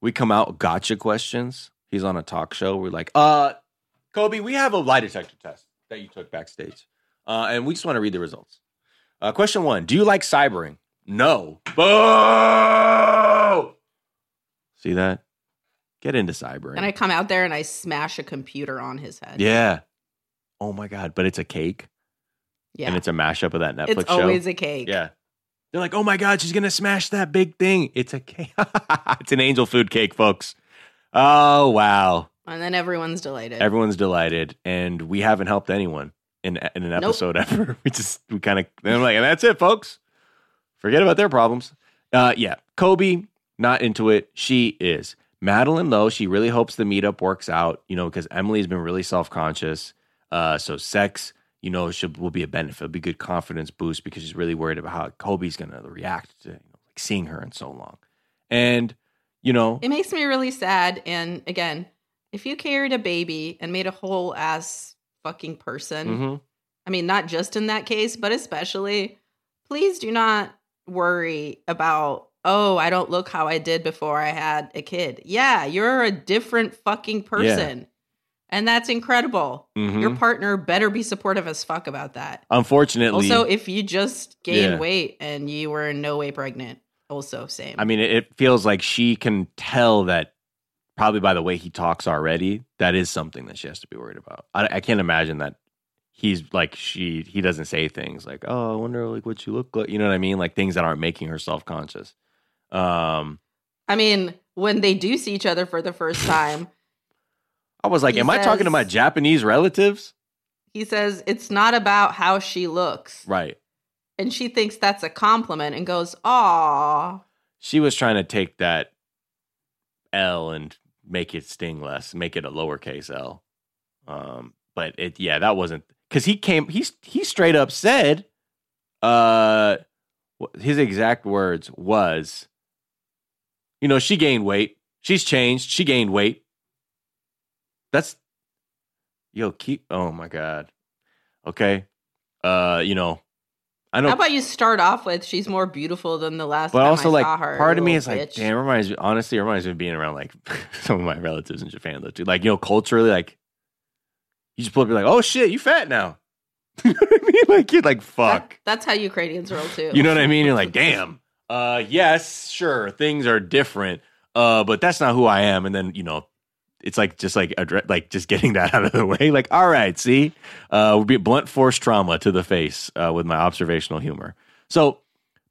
We come out gotcha questions. He's on a talk show. We're like, uh, Kobe, we have a lie detector test that you took backstage. Uh, and we just want to read the results. Uh, question one Do you like cybering? No. Boo! See that? Get into cybering. And I come out there and I smash a computer on his head. yeah. Oh my God. But it's a cake yeah. and it's a mashup of that Netflix It's show. always a cake. Yeah. They're like, oh my God, she's going to smash that big thing. It's a cake. it's an angel food cake, folks. Oh, wow. And then everyone's delighted. Everyone's delighted. And we haven't helped anyone in, in an Nope. episode ever. We just, we kind of, I'm like, and that's it, folks. Forget about their problems. Uh, yeah. Kobe, not into it. She is. Madeline, though, she really hopes the meetup works out, you know, because Emily's been really self conscious. Uh, so sex, you know, she will be a benefit, It'll be a good confidence boost because she's really worried about how Kobe's gonna react to you know, like seeing her in so long. And you know, it makes me really sad. And again, if you carried a baby and made a whole ass fucking person, mhm, I mean, not just in that case, but especially, please do not worry about, oh, I don't look how I did before I had a kid. Yeah, you're a different fucking person. And that's incredible. mhm. Your partner better be supportive as fuck about that. unfortunately, Also, if you just gain Yeah. weight and you were in no way pregnant, also same. I mean, it, feels like she can tell that probably by the way he talks already, that is something that she has to be worried about. I, I can't imagine that he's like she he doesn't say things like, "Oh, I wonder like what you look like," you know what I mean? Like things that aren't making her self conscious. Um, I mean, when they do see each other for the first time, I was like, He "Am I talking to my Japanese relatives?" he says it's not about how she looks, Right. and she thinks that's a compliment and goes, "Aw." She was trying to take that L and make it sting less, make it a lowercase L. Um, but it yeah, that wasn't because he came. He he straight up said, uh, his exact words was, you know, she gained weight. She's changed. She gained weight. That's yo keep. Oh my god. Okay. Uh, you know, I don't know How about you start off with she's more beautiful than the last but time also I like saw her. part of me is little like bitch. damn reminds me honestly reminds me of being around like some of my relatives in japan though too like you know culturally like you just pull up you're like oh shit you fat now you know what i mean like you're like That- fuck that's how Ukrainians roll too. you know what i mean you're like damn uh yes sure things are different uh but that's not who i am and then you know it's like just like like just getting that out of the way. Like all right see? Uh would be a blunt force trauma to the face uh, with my observational humor. So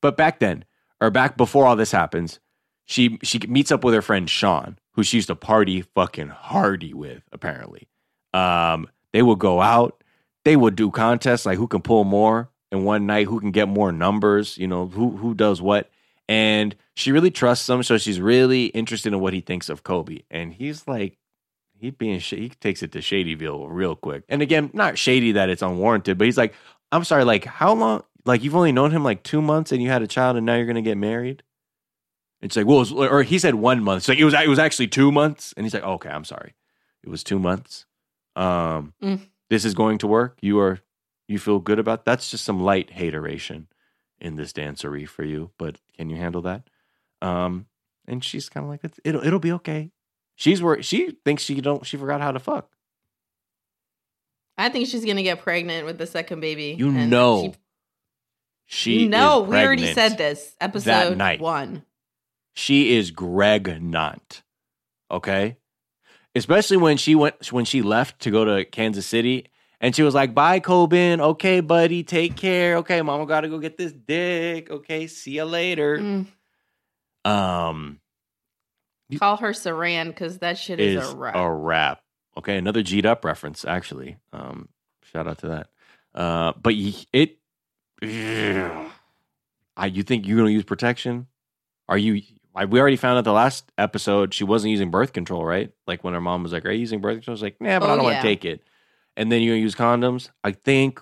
but back then or back before all this happens she she meets up with her friend sean who she used to party fucking hardy with apparently. Um they would go out. They would do contests like who can pull more in one night who can get more numbers you know who who does what. And she really trusts him so she's really interested in what he thinks of kobe. And he's like he being sh- he takes it to shadyville real quick. And again not shady that it's unwarranted but he's like i'm sorry like how long like you've only known him like two months and you had a child and now you're gonna get married? It's like well it's, or he said one month. So like, it was it was actually two months? And he's like okay i'm sorry. It was two months. Um Mm. this is going to work. You are you feel good about that's just some light hateration in this dancery for you but can you handle that? Um and she's kind of like it'll it'll be okay she's where she thinks she don't she forgot how to fuck I think she's gonna get pregnant with the second baby. you know she- she is we already said this episode night. one. she is Greg Not. Okay? Especially when she went when she left to go to Kansas City and she was like, "Bye Koban. Okay, buddy. Take care. Okay, mama got to go get this dick. Okay, see you later." Mm, Um call her Saran because that shit is, is a wrap. a wrap. Okay, another G'd up reference actually. Um shout out to that. Uh but it I you think you're going to use protection? Are you I, we already found out the last episode she wasn't using birth control, right? Like when her mom was like, "Are you using birth control?" I was like, "Nah, but I Oh, don't want to take it." And then you gonna use condoms. I think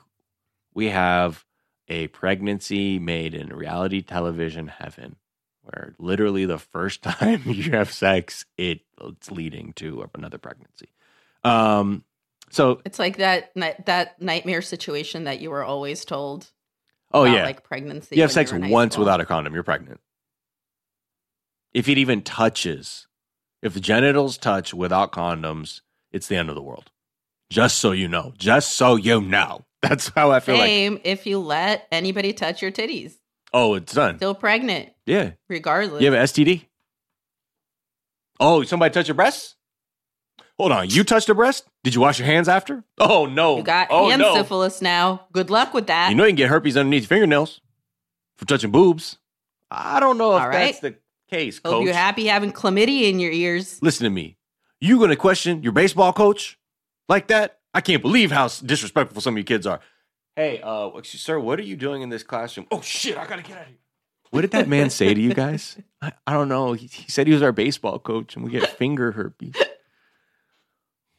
we have a pregnancy made in reality television heaven, where literally the first time you have sex, it, it's leading to another pregnancy. Um, so It's like that that nightmare situation that you were always told. oh about, yeah, like pregnancy. you have sex high once without a condom, you're pregnant. If it even touches, if the genitals touch without condoms, it's the end of the world. Just so you know, just so you know. That's how I feel like. If you let anybody touch your titties, Oh, it's done. still pregnant, Yeah. regardless. You have an STD? Oh, somebody touched your breast? Hold on. You touched a breast? Did you wash your hands after? Oh, no. You got oh, hand no. syphilis now. Good luck with that. You know you can get herpes underneath your fingernails for touching boobs. I don't know if right. that's the case, Hope coach. you're happy having chlamydia in your ears. Listen to me. You going to question your baseball coach like that? I can't believe how disrespectful some of you kids are. Hey, uh, sir, what are you doing in this classroom? Oh shit, I gotta get out of here. What did that man say to you guys? I, I don't know. He, he said he was our baseball coach, and we get finger herpes.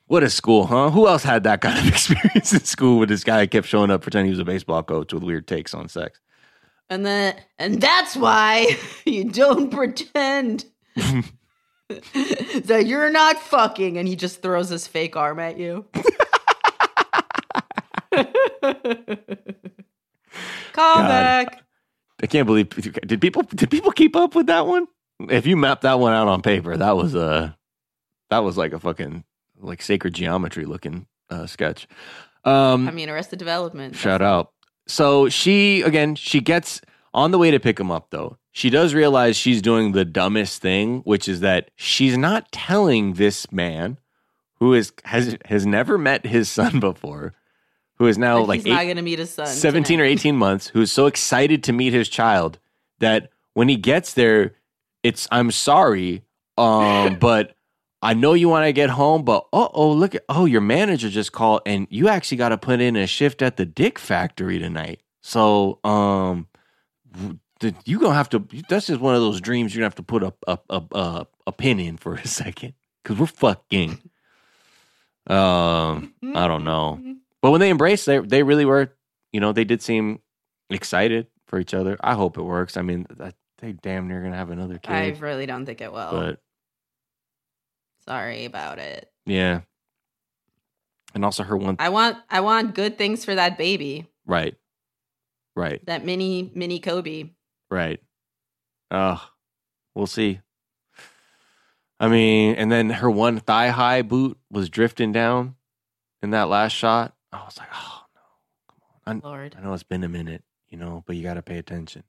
What a school, huh? Who else had that kind of experience in school with this guy who kept showing up pretending he was a baseball coach with weird takes on sex? And then and that's why you don't pretend that you're not fucking and he just throws his fake arm at you. Call God. back. I can't believe did people did people keep up with that one? If you mapped that one out on paper, that was a that was like a fucking like sacred geometry looking uh, sketch. Um, I mean, Arrested Development. shout out. So she again, she gets On the way to pick him up, though, she does realize she's doing the dumbest thing, which is that she's not telling this man who is has has never met his son before, who is now like not going to meet his son. 17 or 18 months who's so excited to meet his child that when he gets there it's i'm sorry um but i know you want to get home but uh-oh look at oh your manager just called and you actually got to put in a shift at the dick factory tonight. So um you gonna have to that's just one of those dreams you're gonna have to put a a a, a, a pin in for a second because we're fucking um i don't know but when they embraced, they they really were, you know, they did seem excited for each other. I hope it works. I mean, they damn near gonna have another kid. I really don't think it will. but Sorry about it. yeah, and also her one I want I want good things for that baby. right, right, That mini mini Kobe. right. Uh we'll see. I mean, and then her one thigh high boot was drifting down in that last shot. I was like, oh no, come on. Lord. I know it's been a minute, you know, but you got to pay attention.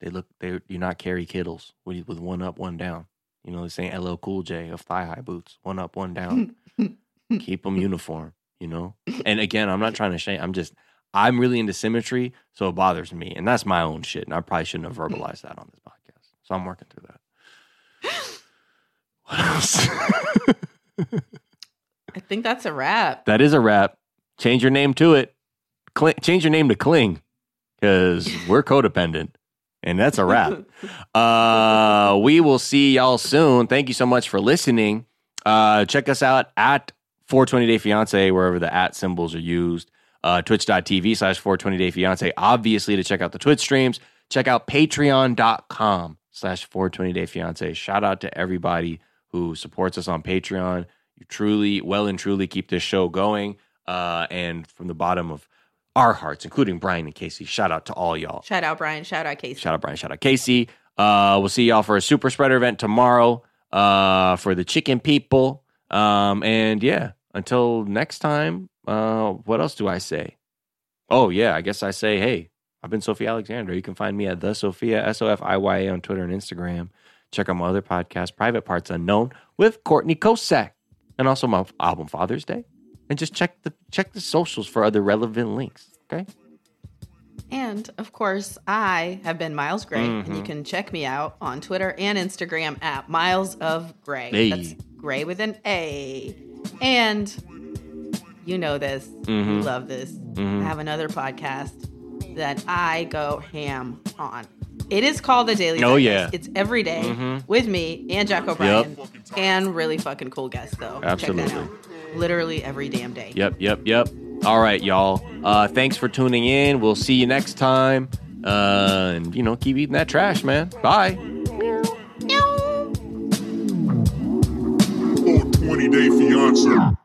They look, they do not carry Kittles with, with one up, one down. You know, this ain't LL Cool J of thigh high boots, one up, one down. Keep them uniform, you know. And again, I'm not trying to shame. I'm just, I'm really into symmetry, so it bothers me, and that's my own shit. And I probably shouldn't have verbalized that on this podcast. So I'm working through that. What else? I think that's a wrap. that is a wrap. Change your name to it. Cling, change your name to Cling because we're codependent. And that's a wrap. uh, we will see y'all soon. Thank you so much for listening. Uh, check us out at 420 Day Fiance, wherever the at symbols are used. Uh, Twitch.tv slash 420 Day Fiance. Obviously, to check out the Twitch streams, check out patreon.com slash 420 Day Fiance. Shout out to everybody who supports us on Patreon. You truly, well and truly keep this show going. Uh, and from the bottom of our hearts, including Brian and Casey, shout out to all y'all. Shout out Brian. Shout out Casey. Shout out Brian. Shout out Casey. Uh, we'll see y'all for a super spreader event tomorrow uh, for the chicken people. Um, and yeah, until next time, uh, what else do I say? Oh, yeah, I guess I say, hey, I've been Sofiya Alexandra. You can find me at the Sofiya, S O F I Y A on Twitter and Instagram. Check out my other podcast, Private Parts Unknown, with Courtney Kosak, and also my album Father's Day. And just check the check the socials for other relevant links. Okay. And of course, I have been Miles Gray, and Mm-hmm. you can check me out on Twitter and Instagram at Miles of Gray. Hey. That's Gray with an A. And you know this, Mhm. you love this. Mhm. I have another podcast that I go ham on. It is called The Daily Oh, Zeitgeist. yeah. It's every day Mhm. with me and Jack O'Brien and really fucking cool guests, though. Check that Absolutely literally every damn day. Yep, yep, yep. All right, y'all. Uh, thanks for tuning in. We'll see you next time. Uh, and, you know, keep eating that trash, man. Bye. 20 day fiance.